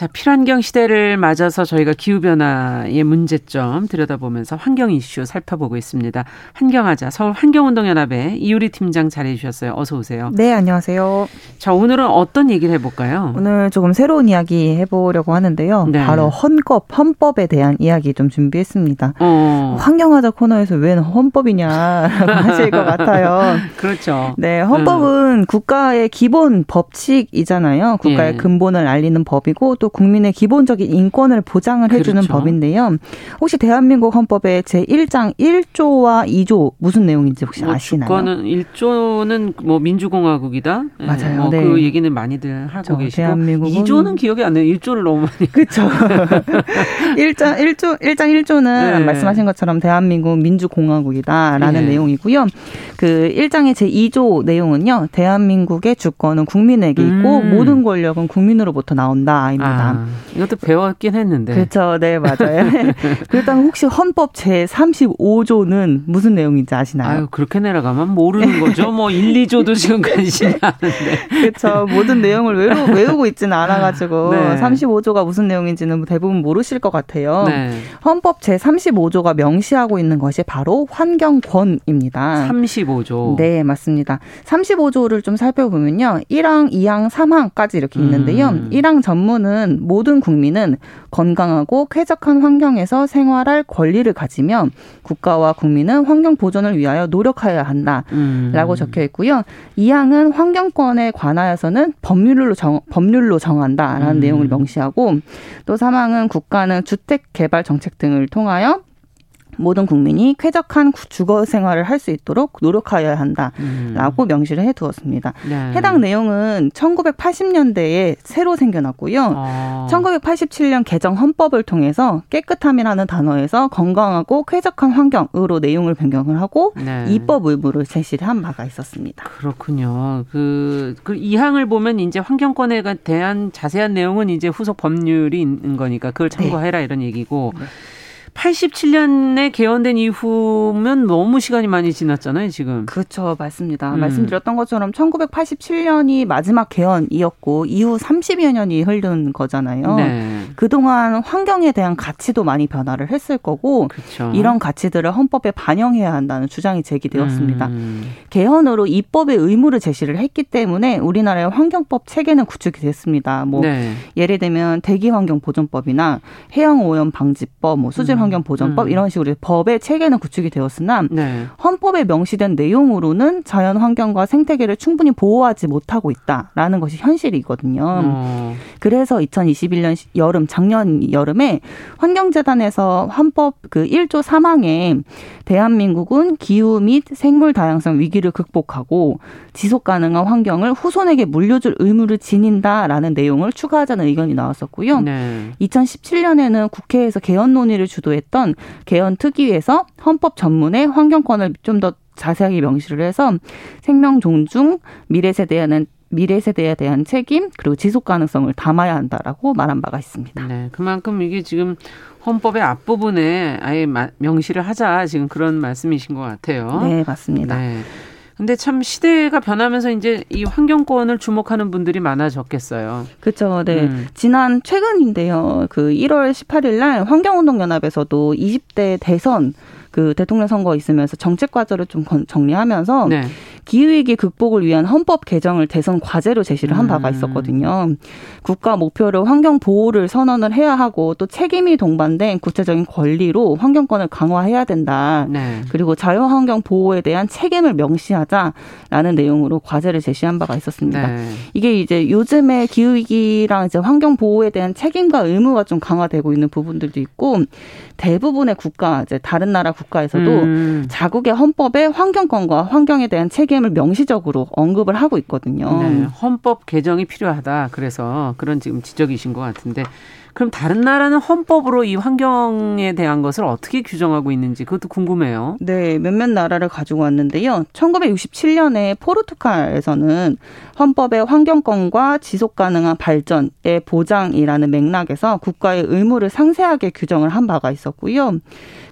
자, 필환경 시대를 맞아서 저희가 기후변화의 문제점 들여다보면서 환경 이슈 살펴보고 있습니다. 환경하자 서울 환경운동연합의 이유리 팀장 자리해 주셨어요. 어서 오세요. 네, 안녕하세요. 자, 오늘은 어떤 얘기를 해볼까요? 오늘 조금 새로운 이야기 해보려고 하는데요. 네. 바로 헌법, 헌법에 대한 이야기 좀 준비했습니다. 어. 환경하자 코너에서 왜 헌법이냐라고 (laughs) 하실 것 같아요. 그렇죠. 네, 헌법은 음. 국가의 기본 법칙이잖아요. 국가의 예. 근본을 알리는 법이고 또 국민의 기본적인 인권을 보장을 해주는 그렇죠. 법인데요. 혹시 대한민국 헌법의 제 1장 1조와 2조 무슨 내용인지 혹시 뭐 아시나요? 주권은 1조는 뭐 민주공화국이다. 예, 맞아요. 뭐 네. 그 얘기는 많이들 하고 그렇죠. 계시고 대한민국은 2조는 기억이 안 나요. 1조를 너무 많이. (laughs) 그렇죠. 1장 1조 1장 1조는 네. 말씀하신 것처럼 대한민국 민주공화국이다라는 네. 내용이고요. 그 1장의 제 2조 내용은요. 대한민국의 주권은 국민에게 있고 음. 모든 권력은 국민으로부터 나온다입니다. 아, 이것도 배웠긴 했는데. 그렇죠. 네, 맞아요. (laughs) 그렇다면 혹시 헌법 제 35조는 무슨 내용인지 아시나요? 아유, 그렇게 내려가면 모르는 거죠. 뭐 1, 2조도 지금 관심이 않은데. 그렇죠. 모든 내용을 외우, 외우고 있지는 않아가지고 네. 35조가 무슨 내용인지는 대부분 모르실 것 같아요. 네. 헌법 제 35조가 명시하고 있는 것이 바로 환경권입니다. 35조. 네, 맞습니다. 35조를 좀 살펴보면요. 1항, 2항, 3항까지 이렇게 있는데요. 음. 1항 전문은 보면 모든 국민은 건강하고 쾌적한 환경에서 생활할 권리를 가지며 국가와 국민은 환경 보존을 위하여 노력해야 한다라고 음. 적혀 있고요. 이 항은 환경권에 관하여서는 법률로 정 법률로 정한다라는 음. 내용을 명시하고 또 3항은 국가는 주택 개발 정책 등을 통하여 모든 국민이 쾌적한 주거 생활을 할 수 있도록 노력하여야 한다라고 음. 명시를 해두었습니다. 네. 해당 내용은 1980년대에 새로 생겨났고요. 아. 1987년 개정 헌법을 통해서 깨끗함이라는 단어에서 건강하고 쾌적한 환경으로 내용을 변경을 하고 네. 입법 의무를 제시를 한 바가 있었습니다. 그렇군요. 그, 그 이 항을 보면 이제 환경권에 대한 자세한 내용은 이제 후속 법률이 있는 거니까 그걸 참고해라 네. 이런 얘기고. 네. 87년에 개헌된 이후면 너무 시간이 많이 지났잖아요, 지금. 그렇죠. 맞습니다. 음. 말씀드렸던 것처럼 1987년이 마지막 개헌이었고 이후 30여 년이 흐른 거잖아요. 네. 그동안 환경에 대한 가치도 많이 변화를 했을 거고 그렇죠. 이런 가치들을 헌법에 반영해야 한다는 주장이 제기되었습니다. 음. 개헌으로 입법의 의무를 제시를 했기 때문에 우리나라의 환경법 체계는 구축이 됐습니다. 뭐 네. 예를 들면 대기 환경 보존법이나 해양 오염 방지법, 뭐 수질 환경 보전법 음. 이런 식으로 법의 체계는 구축이 되었으나 네. 헌법에 명시된 내용으로는 자연 환경과 생태계를 충분히 보호하지 못하고 있다라는 것이 현실이거든요. 어. 그래서 2021년 여름 작년 여름에 환경재단에서 헌법 그 1조 3항에 대한민국은 기후 및 생물 다양성 위기를 극복하고 지속 가능한 환경을 후손에게 물려줄 의무를 지닌다라는 내용을 추가하자는 의견이 나왔었고요. 네. 2017년에는 국회에서 개헌 논의를 주도 했던 개헌 특위에서 헌법 전문의 환경권을 좀 더 자세하게 명시를 해서 생명 존중, 미래 세대에는 미래 세대에 대한 책임 그리고 지속 가능성을 담아야 한다라고 말한 바가 있습니다. 네, 그만큼 이게 지금 헌법의 앞부분에 아예 명시를 하자 지금 그런 말씀이신 것 같아요. 네, 맞습니다. 네. 근데 참 시대가 변하면서 이제 이 환경권을 주목하는 분들이 많아졌겠어요. 그렇죠. 네. 음. 지난 최근인데요. 그 1월 18일 날 환경운동연합에서도 20대 대선 그 대통령 선거 있으면서 정책 과제를 좀 정리하면서 네. 기후위기 극복을 위한 헌법 개정을 대선 과제로 제시를 한 바가 음. 있었거든요. 국가 목표를 환경 보호를 선언을 해야 하고 또 책임이 동반된 구체적인 권리로 환경권을 강화해야 된다. 네. 그리고 자연환경 보호에 대한 책임을 명시하자라는 내용으로 과제를 제시한 바가 있었습니다. 네. 이게 이제 요즘에 기후위기랑 이제 환경 보호에 대한 책임과 의무가 좀 강화되고 있는 부분들도 있고 대부분의 국가 이제 다른 나라 국가에서도 음. 자국의 헌법에 환경권과 환경에 대한 책임을 명시적으로 언급을 하고 있거든요. 네, 헌법 개정이 필요하다. 그래서 그런 지금 지적이신 것 같은데 그럼 다른 나라는 헌법으로 이 환경에 대한 것을 어떻게 규정하고 있는지 그것도 궁금해요. 네, 몇몇 나라를 가지고 왔는데요. 1967년에 포르투갈에서는 헌법의 환경권과 지속 가능한 발전의 보장이라는 맥락에서 국가의 의무를 상세하게 규정을 한 바가 있었고요.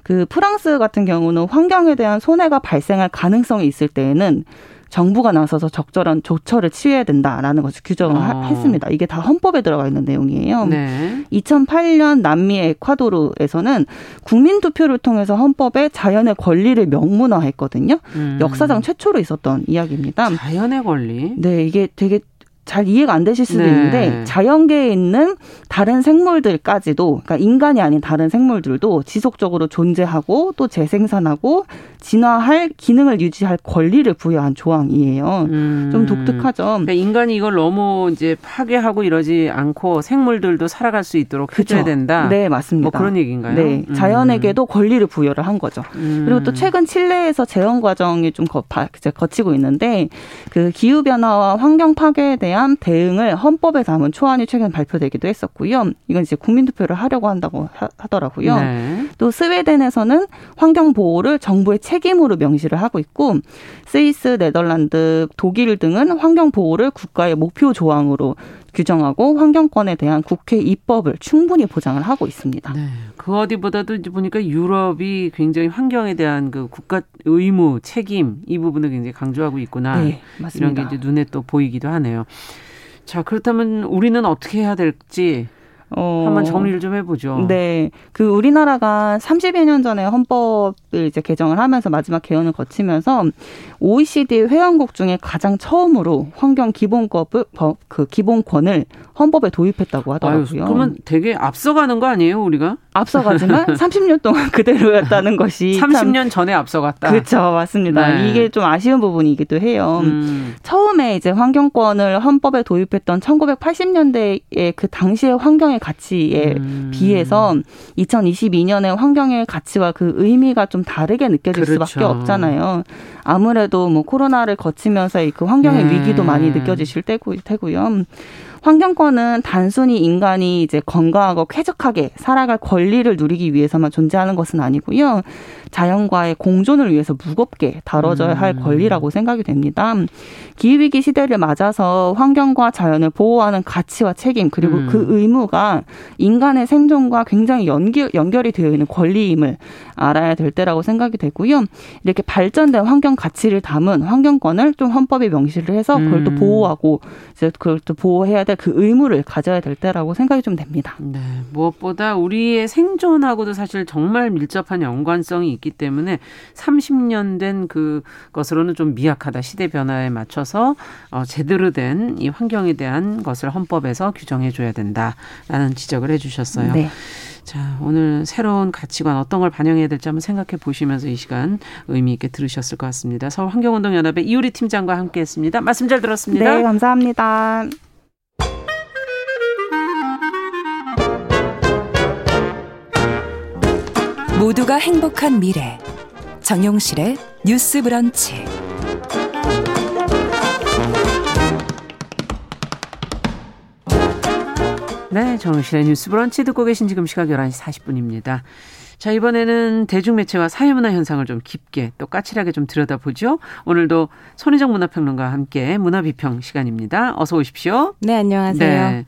그 프랑스 같은 경우는 환경에 대한 손해가 발생할 가능성이 있을 때에는 정부가 나서서 적절한 조처를 취해야 된다라는 것을 규정을 어. 했습니다. 이게 다 헌법에 들어가 있는 내용이에요. 네. 2008년 남미의 에콰도르에서는 국민 투표를 통해서 헌법에 자연의 권리를 명문화했거든요. 음. 역사상 최초로 있었던 이야기입니다. 자연의 권리? 네, 이게 되게 잘 이해가 안 되실 수도 네. 있는데 자연계에 있는 다른 생물들까지도 그러니까 인간이 아닌 다른 생물들도 지속적으로 존재하고 또 재생산하고 진화할 기능을 유지할 권리를 부여한 조항이에요. 음. 좀 독특하죠. 그러니까 인간이 이걸 너무 이제 파괴하고 이러지 않고 생물들도 살아갈 수 있도록 그쵸? 해줘야 된다. 네, 맞습니다. 뭐 그런 얘기인가요? 네, 음. 자연에게도 권리를 부여를 한 거죠. 음. 그리고 또 최근 칠레에서 재헌 과정이 좀 거, 거치고 있는데 그 기후 변화와 환경 파괴에 대한 대응을 헌법에 담은 초안이 최근 발표되기도 했었고요. 이건 이제 국민투표를 하려고 한다고 하, 더라고요 네. 또 스웨덴에서는 환경 보호를 정부의 책임으로 명시를 하고 있고 스위스, 네덜란드, 독일 등은 환경 보호를 국가의 목표 조항으로 규정하고 환경권에 대한 국회 입법을 충분히 보장을 하고 있습니다. 네. 그 어디보다도 이제 보니까 유럽이 굉장히 환경에 대한 그 국가 의무, 책임 이 부분을 굉장히 강조하고 있구나. 네, 맞습니다. 이런 게 이제 눈에 또 보이기도 하네요. 자, 그렇다면 우리는 어떻게 해야 될지 어, 한번 정리를 좀 해보죠. 네. 그 우리나라가 30여 년 전에 헌법을 이제 개정을 하면서 마지막 개헌을 거치면서 OECD 회원국 중에 가장 처음으로 환경 기본법을, 그 기본권을 헌법에 도입했다고 하더라고요. 아유, 그러면 되게 앞서가는 거 아니에요, 우리가? 앞서가지만 (laughs) 30년 동안 그대로였다는 것이 30년 전에 앞서갔다. 그렇죠, 맞습니다. 네. 이게 좀 아쉬운 부분이기도 해요. 음. 처음에 이제 환경권을 헌법에 도입했던 1980년대의 그 당시의 환경의 가치에 음. 비해서 2022년의 환경의 가치와 그 의미가 좀 다르게 느껴질 그렇죠. 수밖에 없잖아요. 아무래도 뭐 코로나를 거치면서 그 환경의 네. 위기도 많이 느껴지실 때고, 테고요. 환경권은 단순히 인간이 이제 건강하고 쾌적하게 살아갈 권리를 누리기 위해서만 존재하는 것은 아니고요. 자연과의 공존을 위해서 무겁게 다뤄져야 할 음. 권리라고 생각이 됩니다. 기후위기 시대를 맞아서 환경과 자연을 보호하는 가치와 책임 그리고 음. 그 의무가 인간의 생존과 굉장히 연결, 연결이 되어 있는 권리임을 알아야 될 때라고 생각이 되고요. 이렇게 발전된 환경 가치를 담은 환경권을 좀 헌법에 명시를 해서 그걸 또 음. 보호하고 이제 그걸 또 보호해야 될 그 의무를 가져야 될 때라고 생각이 좀 됩니다. 네. 무엇보다 우리의 생존하고도 사실 정말 밀접한 연관성이 있기 때문에 30년 된 그것으로는 좀 미약하다. 시대 변화에 맞춰서 어, 제대로 된 이 환경에 대한 것을 헌법에서 규정해 줘야 된다라는 지적을 해 주셨어요. 네. 자, 오늘 새로운 가치관 어떤 걸 반영해야 될지 한번 생각해 보시면서 이 시간 의미 있게 들으셨을 것 같습니다. 서울 환경운동연합의 이우리 팀장과 함께 했습니다. 말씀 잘 들었습니다. 네, 감사합니다. 모두가 행복한 미래 정용실의 뉴스 브런치 네, 정용실의 뉴스 브런치 듣고 계신 지금 시각 11시 40분입니다. 자, 이번에는 대중매체와 사회문화 현상을 좀 깊게 또 까칠하게 좀 들여다보죠. 오늘도 손희정 문화평론가와 함께 문화비평 시간입니다. 어서 오십시오. 네, 안녕하세요. 네.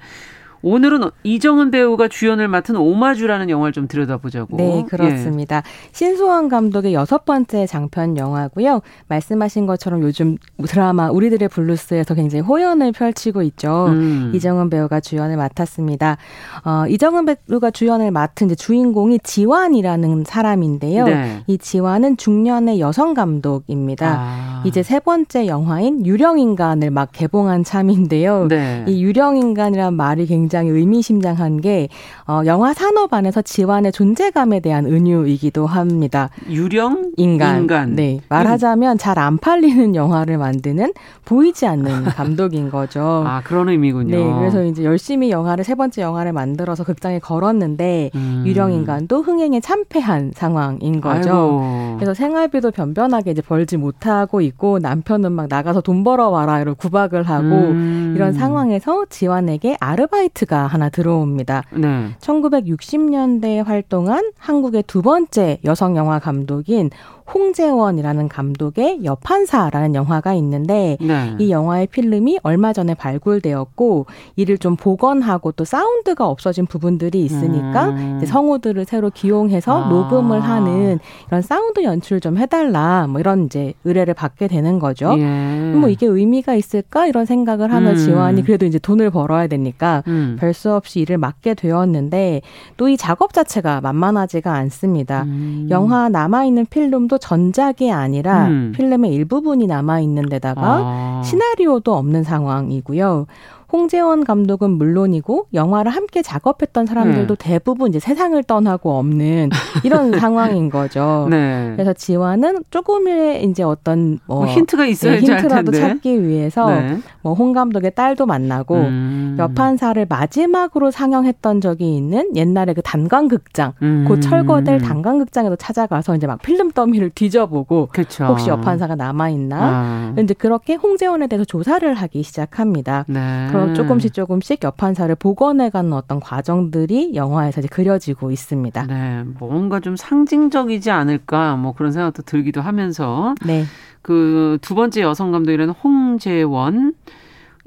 오늘은 이정은 배우가 주연을 맡은 오마주라는 영화를 좀 들여다보자고. 네, 그렇습니다. 예. 신수원 감독의 여섯 번째 장편 영화고요. 말씀하신 것처럼 요즘 드라마 우리들의 블루스에서 굉장히 호연을 펼치고 있죠. 음. 이정은 배우가 주연을 맡았습니다. 어, 이정은 배우가 주연을 맡은 이제 주인공이 지완이라는 사람인데요. 네. 이 지완은 중년의 여성 감독입니다. 아. 이제 세 번째 영화인 유령인간을 막 개봉한 참인데요. 네. 이 유령인간이란 말이 굉장히 의미심장한 게 어, 영화 산업 안에서 지완의 존재감에 대한 은유이기도 합니다. 유령 인간. 인간. 네. 말하자면 잘 안 팔리는 영화를 만드는 보이지 않는 (laughs) 감독인 거죠. 아, 그런 의미군요. 네. 그래서 이제 열심히 영화를 세 번째 영화를 만들어서 극장에 걸었는데 음. 유령 인간도 흥행에 참패한 상황인 거죠. 아이고. 그래서 생활비도 변변하게 이제 벌지 못하고 있고 남편은 막 나가서 돈 벌어 와라 이러 구박을 하고 음. 이런 상황에서 지완에게 아르바이트 가 하나 들어옵니다. 네. 1960년대에 활동한 한국의 두 번째 여성 영화 감독인 홍재원이라는 감독의 여판사라는 영화가 있는데 네. 이 영화의 필름이 얼마 전에 발굴되었고 이를 좀 복원하고 또 사운드가 없어진 부분들이 있으니까 음. 성우들을 새로 기용해서 아. 녹음을 하는 이런 사운드 연출 좀 해달라 뭐 이런 이제 의뢰를 받게 되는 거죠. 예. 뭐 이게 의미가 있을까 이런 생각을 하면 음. 지원이 그래도 이제 돈을 벌어야 되니까 음. 별수 없이 일을 맡게 되었는데 또 이 작업 자체가 만만하지가 않습니다. 음. 영화 남아 있는 필름도 전작이 아니라 음. 필름의 일부분이 남아 있는 데다가 아. 시나리오도 없는 상황이고요. 홍재원 감독은 물론이고 영화를 함께 작업했던 사람들도 네. 대부분 이제 세상을 떠나고 없는 이런 (laughs) 상황인 거죠. 네. 그래서 지화는 조금의 이제 어떤 뭐, 뭐 힌트가 있어야 네, 힌트라도 찾기 위해서 네. 뭐홍 감독의 딸도 만나고 음. 여판사를 마지막으로 상영했던 적이 있는 옛날에 그 단광극장, 음. 그 철거될 단광극장에도 찾아가서 이제 막 필름 더미를 뒤져보고 그쵸. 혹시 여판사가 남아 있나. 아. 이제 그렇게 홍재원에 대해서 조사를 하기 시작합니다. 네. 그럼 조금씩 조금씩 여판사를 복원해가는 어떤 과정들이 영화에서 이제 그려지고 있습니다. 네, 뭔가 좀 상징적이지 않을까 뭐 그런 생각도 들기도 하면서 네. 그 두 번째 여성 감독이라는 홍재원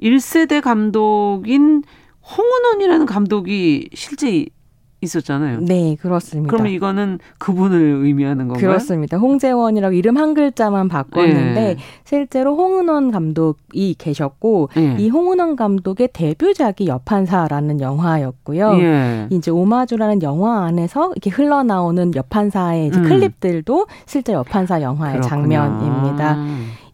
1세대 감독인 홍은원이라는 감독이 실제 있었잖아요. 네, 그렇습니다. 그러면 이거는 그분을 의미하는 건가요? 그렇습니다. 홍재원이라고 이름 한 글자만 바꿨는데 네. 실제로 홍은원 감독이 계셨고 네. 이 홍은원 감독의 데뷔작이 여판사라는 영화였고요. 네. 이제 오마주라는 영화 안에서 이렇게 흘러나오는 여판사의 음. 클립들도 실제 여판사 영화의 그렇구나. 장면입니다.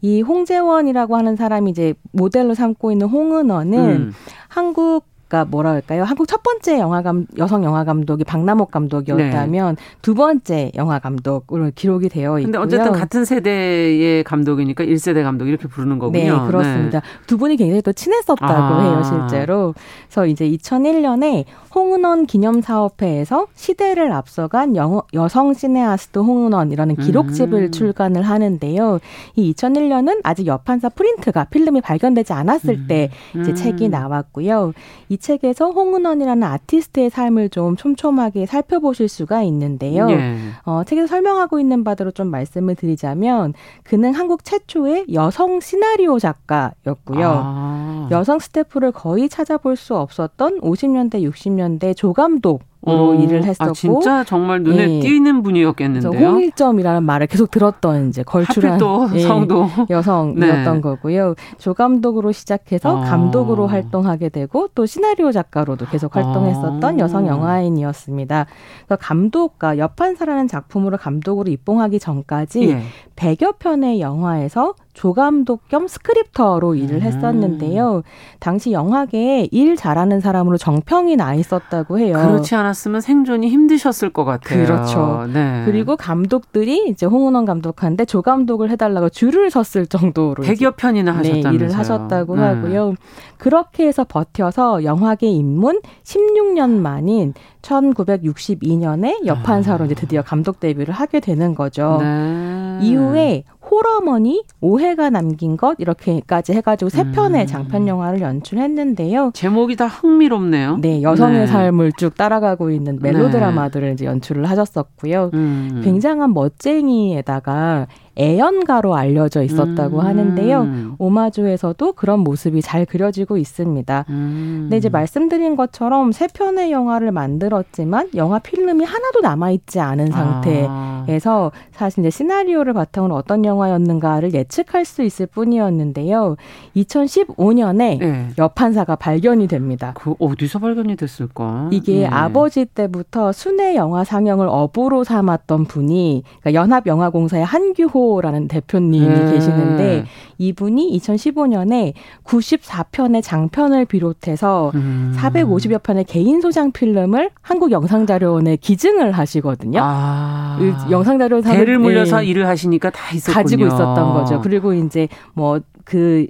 이 홍재원이라고 하는 사람이 이제 모델로 삼고 있는 홍은원은 음. 한국 그러니까 뭐라 할까요? 한국 첫 번째 영화 감 여성 영화 감독이 박남옥 감독이었다면 네. 두 번째 영화 감독으로 기록이 되어 있고요. 근데 어쨌든 같은 세대의 감독이니까 1세대 감독 이렇게 부르는 거군요. 네, 그렇습니다. 네. 두 분이 굉장히 또 친했었다고 아. 해요, 실제로. 그래서 이제 2001년에 홍은원 기념 사업회에서 시대를 앞서간 영, 여성 시네아스트 홍은원이라는 기록집을 음. 출간을 하는데요. 이 2001년은 아직 여판사 프린트가 필름이 발견되지 않았을 음. 때 이제 음. 책이 나왔고요. 이 책에서 홍은원이라는 아티스트의 삶을 좀 촘촘하게 살펴보실 수가 있는데요. 네. 어, 책에서 설명하고 있는 바대로 좀 말씀을 드리자면 그는 한국 최초의 여성 시나리오 작가였고요. 아. 여성 스태프를 거의 찾아볼 수 없었던 50년대, 60년대 조감독 로 어, 일을 아, 했었고 아, 진짜 정말 눈에 예. 띄는 분이었겠는데요. 홍일점이라는 말을 계속 들었던 이제 걸출한 또 (laughs) 예, 성도 여성이었던 네. 거고요. 조감독으로 시작해서 어. 감독으로 활동하게 되고 또 시나리오 작가로도 계속 활동했었던 어. 여성 영화인이었습니다. 그래서 감독과 여판사라는 작품으로 감독으로 입봉하기 전까지 예. 100여 편의 영화에서 조감독 겸 스크립터로 일을 음. 했었는데요. 당시 영화계에 일 잘하는 사람으로 정평이 나 있었다고 해요. 그렇지 않았으면 생존이 힘드셨을 것 같아요. 그렇죠. 네. 그리고 감독들이 이제 홍은원 감독한테 조감독을 해달라고 줄을 섰을 정도로 100여 편이나 하셨다면서요. 네, 일을 하셨다고 네. 하고요. 그렇게 해서 버텨서 영화계 입문 16년 만인 1962년에 여판사로 아. 이제 드디어 감독 데뷔를 하게 되는 거죠. 네. 이후에 호러머니, 오해가 남긴 것 이렇게까지 해가지고 세 편의 음. 장편 영화를 연출했는데요. 제목이 다 흥미롭네요. 네, 여성의 네. 삶을 쭉 따라가고 있는 멜로드라마들을 네. 이제 연출을 하셨었고요. 음. 굉장한 멋쟁이에다가 애연가로 알려져 있었다고 음. 하는데요. 오마주에서도 그런 모습이 잘 그려지고 있습니다. 음. 근데 이제 말씀드린 것처럼 세 편의 영화를 만들었지만 영화 필름이 하나도 남아있지 않은 상태에서 아. 사실 이제 시나리오를 바탕으로 어떤 영화였는가를 예측할 수 있을 뿐이었는데요. 2015년에 네. 여판사가 발견이 됩니다. 그 어디서 발견이 됐을까? 이게 네. 아버지 때부터 순회 영화 상영을 업으로 삼았던 분이 그러니까 연합영화공사의 한규호 라는 대표님이 네. 계시는데 이분이 2015년에 94편의 장편을 비롯해서 음. 450여 편의 개인 소장 필름을 한국 영상자료원에 기증을 하시거든요. 아. 영상자료 대를 물려서 네. 일을 하시니까 다 있었군요. 가지고 있었던 거죠. 그리고 이제 뭐 그,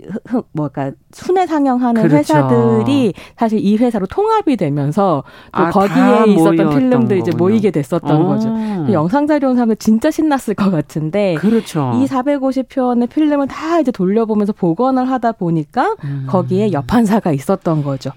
뭐랄까, 순회 상영하는 그렇죠. 회사들이 사실 이 회사로 통합이 되면서 또 아, 거기에 있었던 필름도 이제 모이게 됐었던 오. 어. 거죠. 그 영상 자료 사람들 진짜 신났을 것 같은데. 그렇죠. 이 450편의 필름을 다 이제 돌려보면서 복원을 하다 보니까 음. 거기에 여판사가 있었던 거죠.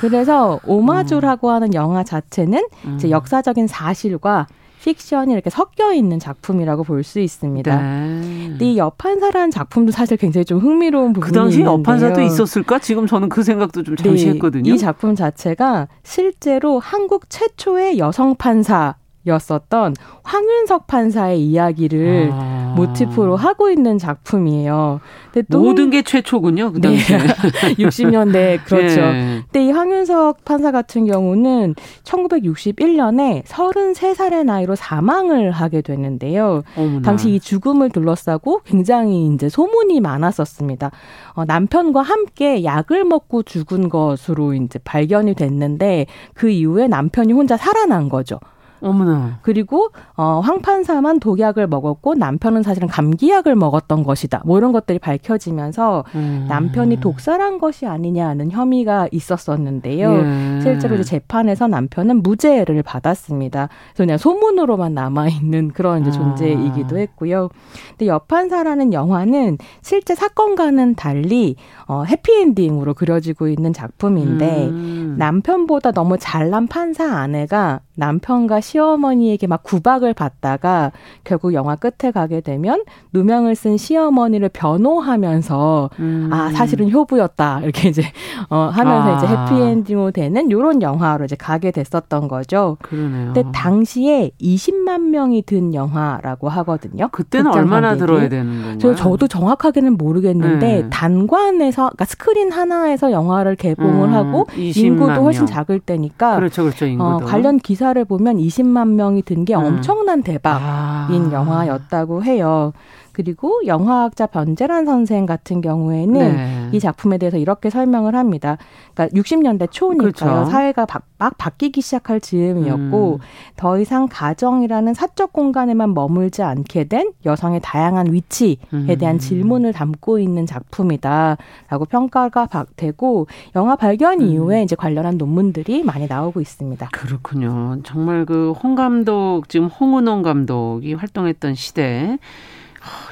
그래서 오마주라고 하는 영화 자체는 음. 이제 역사적인 사실과 픽션이 이렇게 섞여 있는 작품이라고 볼 수 있습니다. 네. 이 여판사라는 작품도 사실 굉장히 좀 흥미로운 부분이 그 당시 여판사도 있었을까? 지금 저는 그 생각도 좀 잠시 네. 했거든요. 이 작품 자체가 실제로 한국 최초의 여성 판사 였었던 황윤석 판사의 이야기를 아. 모티프로 하고 있는 작품이에요. 근데 또 모든 게 최초군요. 그 당시에. 네. 60년대 (laughs) (laughs) 그렇죠. 네. 근데 이 황윤석 판사 같은 경우는 1961년에 33살의 나이로 사망을 하게 되는데요. 어머나. 당시 이 죽음을 둘러싸고 굉장히 이제 소문이 많았었습니다. 어, 남편과 함께 약을 먹고 죽은 것으로 이제 발견이 됐는데 그 이후에 남편이 혼자 살아난 거죠. 어머나. 그리고 어, 황 판사만 독약을 먹었고 남편은 사실은 감기약을 먹었던 것이다. 뭐 이런 것들이 밝혀지면서 음. 남편이 독살한 것이 아니냐는 혐의가 있었었는데요. 예. 실제로 이제 재판에서 남편은 무죄를 받았습니다. 그래서 그냥 소문으로만 남아 있는 그런 이제 존재이기도 아. 했고요. 근데 여판사라는 영화는 실제 사건과는 달리 어, 해피엔딩으로 그려지고 있는 작품인데 음. 남편보다 너무 잘난 판사 아내가 남편과 시어머니에게 막 구박을 받다가 결국 영화 끝에 가게 되면 누명을 쓴 시어머니를 변호하면서 음. 아 사실은 효부였다 이렇게 이제 어 하면서 아. 이제 해피엔딩으로 되는 요런 영화로 이제 가게 됐었던 거죠. 그러네요. 근데 당시에 20만 명이 든 영화라고 하거든요. 그때는 얼마나 들어야 되는 건가요? 저, 저도 정확하게는 모르겠는데 네. 단관에서 그러니까 스크린 하나에서 영화를 개봉을 음, 하고 인구도 훨씬 작을 때니까 그렇죠, 그렇죠. 어, 관련 기사를 보면 20만 명이 든게 음. 엄청난 대박인 아. 영화였다고 해요. 그리고 영화학자 변재란 선생 같은 경우에는 네. 이 작품에 대해서 이렇게 설명을 합니다. 그러니까 60년대 초니까요. 그렇죠. 사회가 바, 막 바뀌기 시작할 즈음이었고 음. 더 이상 가정이라는 사적 공간에만 머물지 않게 된 여성의 다양한 위치에 음. 대한 질문을 담고 있는 작품이다라고 평가가 되고 영화 발견 음. 이후에 이제 관련한 논문들이 많이 나오고 있습니다. 그렇군요. 정말 그 홍 감독 지금 홍은원 감독이 활동했던 시대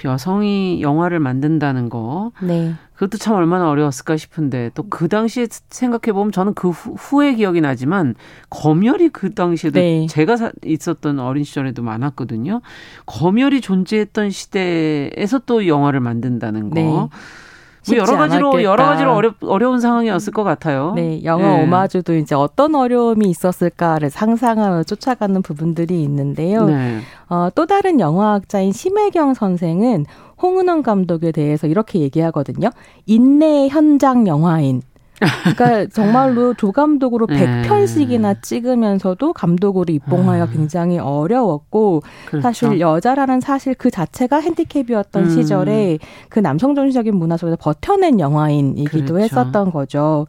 여성이 영화를 만든다는 거. 네. 그것도 참 얼마나 어려웠을까 싶은데 또 그 당시에 생각해 보면 저는 그 후, 에 기억이 나지만 검열이 그 당시에도 네. 제가 사, 있었던 어린 시절에도 많았거든요. 검열이 존재했던 시대에서 또 영화를 만든다는 거. 네. 뭐 여러 가지로 않았겠다. 여러 가지로 어려 어려운 상황이었을 것 같아요. 네, 영화 네. 오마주도 이제 어떤 어려움이 있었을까를 상상하며 쫓아가는 부분들이 있는데요. 네. 어, 또 다른 영화학자인 심혜경 선생은 홍은원 감독에 대해서 이렇게 얘기하거든요. 인내 현장 영화인. 그러니까 (laughs) 정말로 조감독으로 네. 100편씩이나 찍으면서도 감독으로 입봉하기가 음. 굉장히 어려웠고 그렇죠. 사실 여자라는 사실 그 자체가 핸디캡이었던 음. 시절에 그 남성 중심적인 문화 속에서 버텨낸 영화인이기도 그렇죠. 했었던 거죠.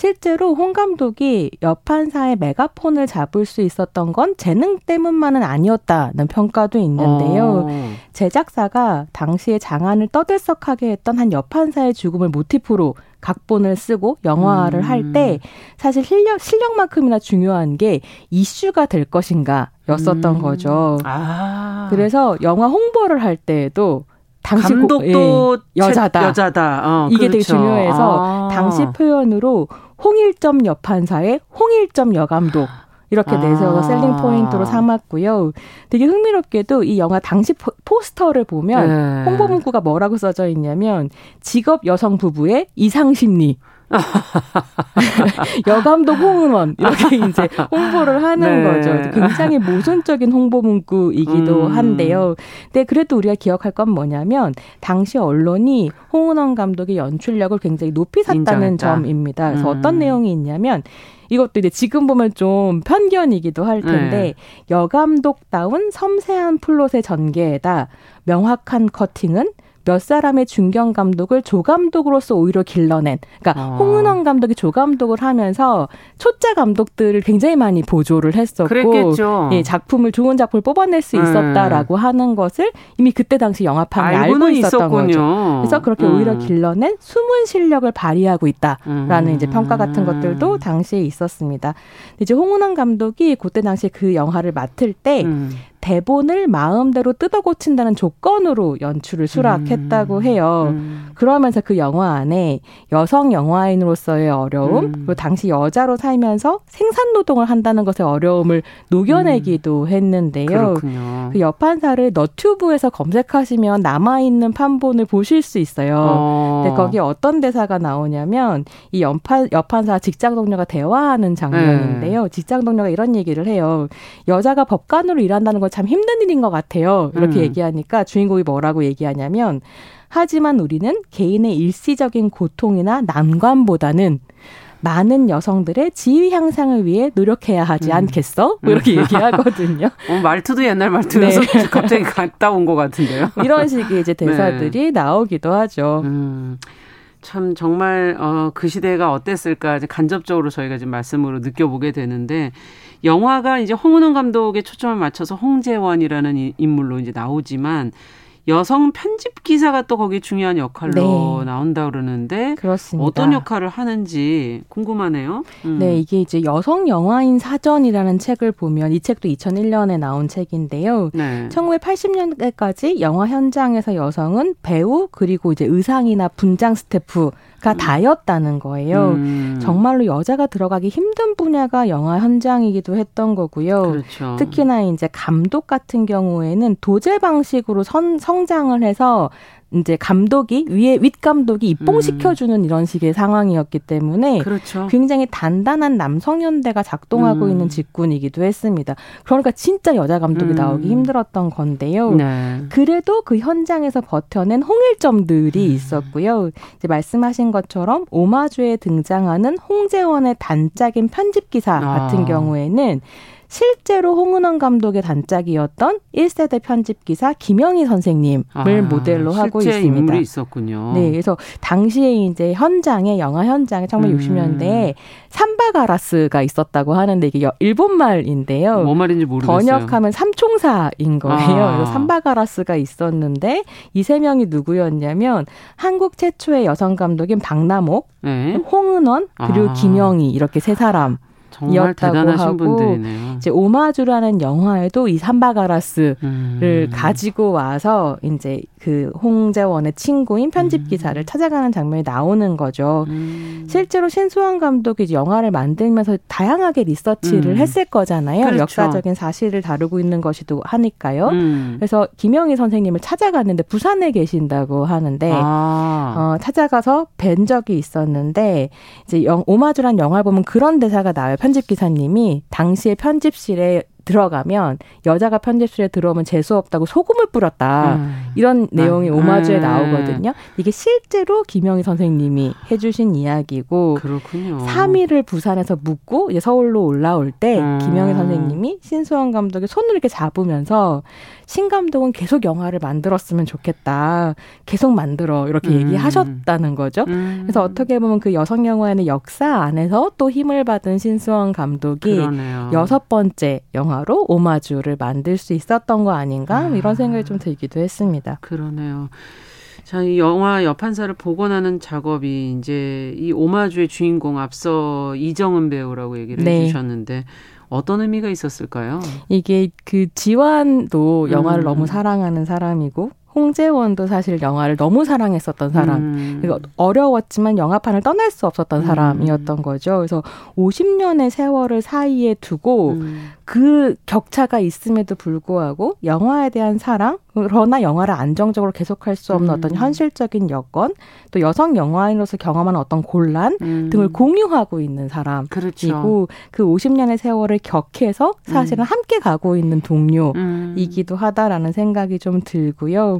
실제로 홍 감독이 여판사의 메가폰을 잡을 수 있었던 건 재능 때문만은 아니었다는 평가도 있는데요. 어. 제작사가 당시에 장안을 떠들썩하게 했던 한 여판사의 죽음을 모티프로 각본을 쓰고 영화를 음. 할때 사실 실력 실력만큼이나 중요한 게 이슈가 될 것인가 였었던 음. 거죠. 아. 그래서 영화 홍보를 할 때에도 당시 감독도 고, 예, 여자다. 여자다. 어, 이게 그렇죠. 되게 중요해서 아. 당시 표현으로 홍일점 여판사의 홍일점 여감독 이렇게 내세워서 아. 셀링 포인트로 삼았고요. 되게 흥미롭게도 이 영화 당시 포스터를 보면 네. 홍보 문구가 뭐라고 써져 있냐면 직업 여성 부부의 이상 심리 (laughs) 여감독 홍은원 이렇게 (laughs) 이제 홍보를 하는 네. 거죠. 굉장히 모순적인 홍보 문구이기도 음. 한데요. 근데 그래도 우리가 기억할 건 뭐냐면 당시 언론이 홍은원 감독의 연출력을 굉장히 높이 샀다는 인정했다. 점입니다. 그래서 음. 어떤 내용이 있냐면 이것도 이제 지금 보면 좀 편견이기도 할 텐데 네. 여감독다운 섬세한 플롯의 전개에다 명확한 커팅은 몇 사람의 중견 감독을 조 감독으로서 오히려 길러낸. 그러니까 아. 홍은원 감독이 조 감독을 하면서 초짜 감독들을 굉장히 많이 보조를 했었고, 그랬겠죠. 예, 작품을 좋은 작품을 뽑아낼 수 네. 있었다라고 음. 하는 것을 이미 그때 당시 영화판이 알고 있었던 있었군요. 거죠. 그래서 그렇게 음. 오히려 길러낸 숨은 실력을 발휘하고 있다라는 음. 이제 평가 같은 것들도 당시에 있었습니다. 이제 홍은원 감독이 그때 당시에 그 영화를 맡을 때 음. 대본을 마음대로 뜯어 고친다는 조건으로 연출을 수락했다고 음. 해요. 음. 그러면서 그 영화 안에 여성 영화인으로서의 어려움, 음. 그리고 당시 여자로 살면서 생산 노동을 한다는 것의 어려움을 녹여내기도 음. 했는데요. 그렇군요. 그 여판사를 너튜브에서 검색하시면 남아 있는 판본을 보실 수 있어요. 어. 근데 거기에 어떤 대사가 나오냐면 이 여판 여판사 직장 동료가 대화하는 장면인데요. 네. 직장 동료가 이런 얘기를 해요. 여자가 법관으로 일한다는 건참 힘든 일인 것 같아요. 이렇게 음. 얘기하니까 주인공이 뭐라고 얘기하냐면 하지만 우리는 개인의 일시적인 고통이나 난관보다는 많은 여성들의 지위 향상을 위해 노력해야 하지 음. 않겠어? 뭐 이렇게 음. 얘기하거든요. (laughs) 어, 말투도 옛날 말투여서 네. (laughs) 갑자기 갔다 온 것 같은데요. (laughs) 이런 식의 이제 대사들이 네. 나오기도 하죠. 음. 참 정말 어, 그 시대가 어땠을까 이제 간접적으로 저희가 지금 말씀으로 느껴보게 되는데 영화가 이제 홍은원 감독의 초점을 맞춰서 홍재원이라는 인물로 이제 나오지만 여성 편집 기사가 또 거기 중요한 역할로 네. 나온다 그러는데 그렇습니다. 어떤 역할을 하는지 궁금하네요. 음. 네, 이게 이제 여성 영화인 사전이라는 책을 보면 이 책도 2001년에 나온 책인데요. 네. 1980년대까지 영화 현장에서 여성은 배우 그리고 이제 의상이나 분장 스태프 가 음. 다였다는 거예요. 음. 정말로 여자가 들어가기 힘든 분야가 영화 현장이기도 했던 거고요. 그렇죠. 특히나 이제 감독 같은 경우에는 도제 방식으로 선, 성장을 해서 이제 감독이 위에 윗 감독이 입봉시켜주는 음. 이런 식의 상황이었기 때문에 그렇죠. 굉장히 단단한 남성 연대가 작동하고 음. 있는 직군이기도 했습니다. 그러니까 진짜 여자 감독이 음. 나오기 힘들었던 건데요. 네. 그래도 그 현장에서 버텨낸 홍일점들이 음. 있었고요. 이제 말씀하신 것처럼 오마주에 등장하는 홍재원의 단짝인 편집 기사 같은 아. 경우에는 실제로 홍은원 감독의 단짝이었던 1세대 편집 기사 김영희 선생님을 아, 모델로 하고 있습니다. 인물이 있었군요. 네, 그래서 당시에 이제 현장에 영화 현장에 1960년대에 음. 삼바가라스가 있었다고 하는데 이게 일본 말인데요. 뭐 말인지 모르겠어요. 번역하면 삼총사인 거예요. 아. 삼바가라스가 있었는데 이 세 명이 누구였냐면 한국 최초의 여성 감독인 박남옥, 네. 홍은원 그리고 아. 김영희 이렇게 세 사람. 정말 대단하신 하고 분들이네요. 이제 오마주라는 영화에도 이 삼바가라스를 음. 가지고 와서 이제 그 홍재원의 친구인 편집 기사를 음. 찾아가는 장면이 나오는 거죠. 음. 실제로 신수원 감독이 영화를 만들면서 다양하게 리서치를 음. 했을 거잖아요. 그렇죠. 역사적인 사실을 다루고 있는 것이도 하니까요. 음. 그래서 김영희 선생님을 찾아갔는데 부산에 계신다고 하는데 아. 어, 찾아가서 뵌 적이 있었는데 이제 영, 오마주란 영화를 보면 그런 대사가 나와요. 편집 기사님이 당시에 편집실에 들어가면 여자가 편집실에 들어오면 재수 없다고 소금을 뿌렸다. 음. 이런 내용이 음. 오마주에 음. 나오거든요. 이게 실제로 김영희 선생님이 해주신 이야기고 그렇군요. 3일을 부산에서 묵고 이제 서울로 올라올 때 음. 김영희 선생님이 신수원 감독의 손을 이렇게 잡으면서 신 감독은 계속 영화를 만들었으면 좋겠다. 계속 만들어 이렇게 음. 얘기하셨다는 거죠. 음. 그래서 어떻게 보면 그 여성 영화에는 역사 안에서 또 힘을 받은 신수원 감독이 그러네요. 여섯 번째 영화로 오마주를 만들 수 있었던 거 아닌가 아. 이런 생각이 좀 들기도 했습니다. 그러네요. 자, 이 영화 여판사를 복원하는 작업이 이제 이 오마주의 주인공 앞서 이정은 배우라고 얘기를 네. 해주셨는데 어떤 의미가 있었을까요? 이게 그 지완도 영화를 음. 너무 사랑하는 사람이고 홍재원도 사실 영화를 너무 사랑했었던 사람. 음. 어려웠지만 영화판을 떠날 수 없었던 음. 사람이었던 거죠. 그래서 50년의 세월을 사이에 두고 음. 그 격차가 있음에도 불구하고 영화에 대한 사랑, 그러나 영화를 안정적으로 계속할 수 없는 음. 어떤 현실적인 여건, 또 여성 영화인으로서 경험하는 어떤 곤란 음. 등을 공유하고 있는 사람이고 그렇죠. 그 50년의 세월을 격해서 사실은 음. 함께 가고 있는 동료이기도 하다라는 생각이 좀 들고요.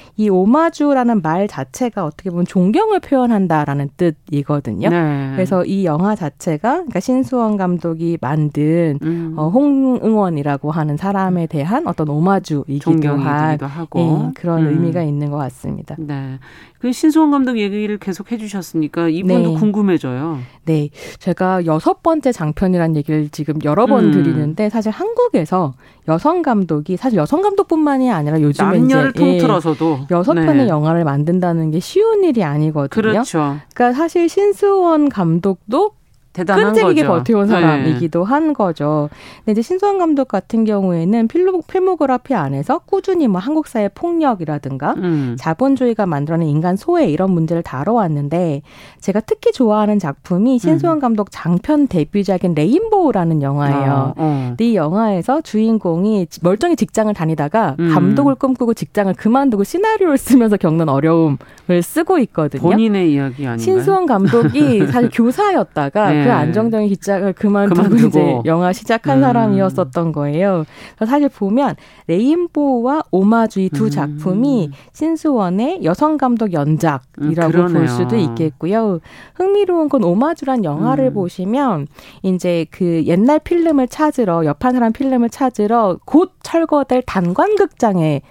이 오마주라는 말 자체가 어떻게 보면 존경을 표현한다라는 뜻이거든요. 네. 그래서 이 영화 자체가 그러니까 신수원 감독이 만든 음. 어, 홍응원이라고 하는 사람에 대한 어떤 오마주이기도 한 하고. 예, 그런 음. 의미가 있는 것 같습니다. 네. 그 신수원 감독 얘기를 계속 해주셨으니까 이분도 네. 궁금해져요. 네, 제가 여섯 번째 장편이라는 얘기를 지금 여러 번 음. 드리는데 사실 한국에서 여성 감독이 사실 여성 감독뿐만이 아니라 요즘에 남녀를 이제 예, 통틀어서도 예, 여섯 편의 네. 영화를 만든다는 게 쉬운 일이 아니거든요. 그렇죠. 그러니까 사실 신수원 감독도 대단한 끈질기게 거죠. 버텨온 네. 사람이기도 네. 한 거죠. 근데 이제 신수원 감독 같은 경우에는 filmo, filmography 안에서 꾸준히 뭐 한국 사회 폭력이라든가 음. 자본주의가 만들어낸 인간 소외 이런 문제를 다뤄왔는데 제가 특히 좋아하는 작품이 신수원 음. 감독 장편 데뷔작인 레인보우라는 영화예요. 아, 어. 근데 이 영화에서 주인공이 멀쩡히 직장을 다니다가 음. 감독을 꿈꾸고 직장을 그만두고 시나리오를 쓰면서 겪는 어려움을 쓰고 있거든요. 본인의 이야기 아닌가요? 신수원 감독이 사실 (laughs) 교사였다가 네. 그 네. 안정적인 기짝을 그만두고, 그만두고, 이제 영화 시작한 음. 사람이었었던 거예요. 사실 보면 레인보우와 오마주이 두 음. 작품이 신수원의 여성 감독 연작이라고 음, 볼 수도 있겠고요. 흥미로운 건 오마주란 영화를 음. 보시면 이제 그 옛날 필름을 찾으러 옆한 사람 필름을 찾으러 곧 철거될 단관극장에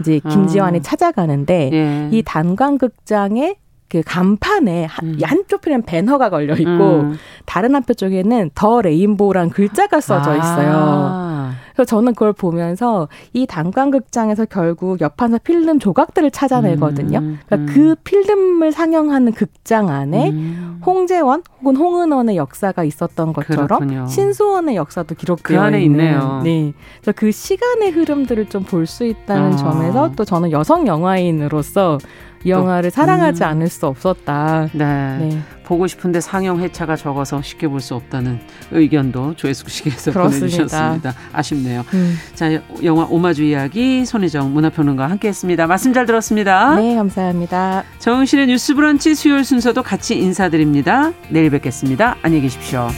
이제 김지환이 아. 찾아가는데 예. 이 단관극장에 그 간판에 음. 한쪽 편에는 배너가 걸려 있고 음. 다른 한편 쪽에는 더 레인보우란 글자가 써져 있어요. 아. 그래서 저는 그걸 보면서 이 단관극장에서 결국 옆판사 필름 조각들을 찾아내거든요. 음. 그러니까 음. 그 필름을 상영하는 극장 안에 음. 홍재원 혹은 홍은원의 역사가 있었던 것처럼 그렇군요. 신수원의 역사도 기록되어 그 안에 있는, 있네요. 네. 그래서 그 시간의 흐름들을 좀 볼 수 있다는 아. 점에서 또 저는 여성 영화인으로서 이 영화를 사랑하지 음. 않을 수 없었다. 네. 네. 보고 싶은데 상영 회차가 적어서 쉽게 볼 수 없다는 의견도 조회수 씨께서 보내주셨습니다. 아쉽네요. 음. 자, 영화 오마주 이야기 손혜정 문화평론가와 함께했습니다. 말씀 잘 들었습니다. 네, 감사합니다. 정신의 뉴스브런치 수요일 순서도 같이 인사드립니다. 내일 뵙겠습니다. 안녕히 계십시오.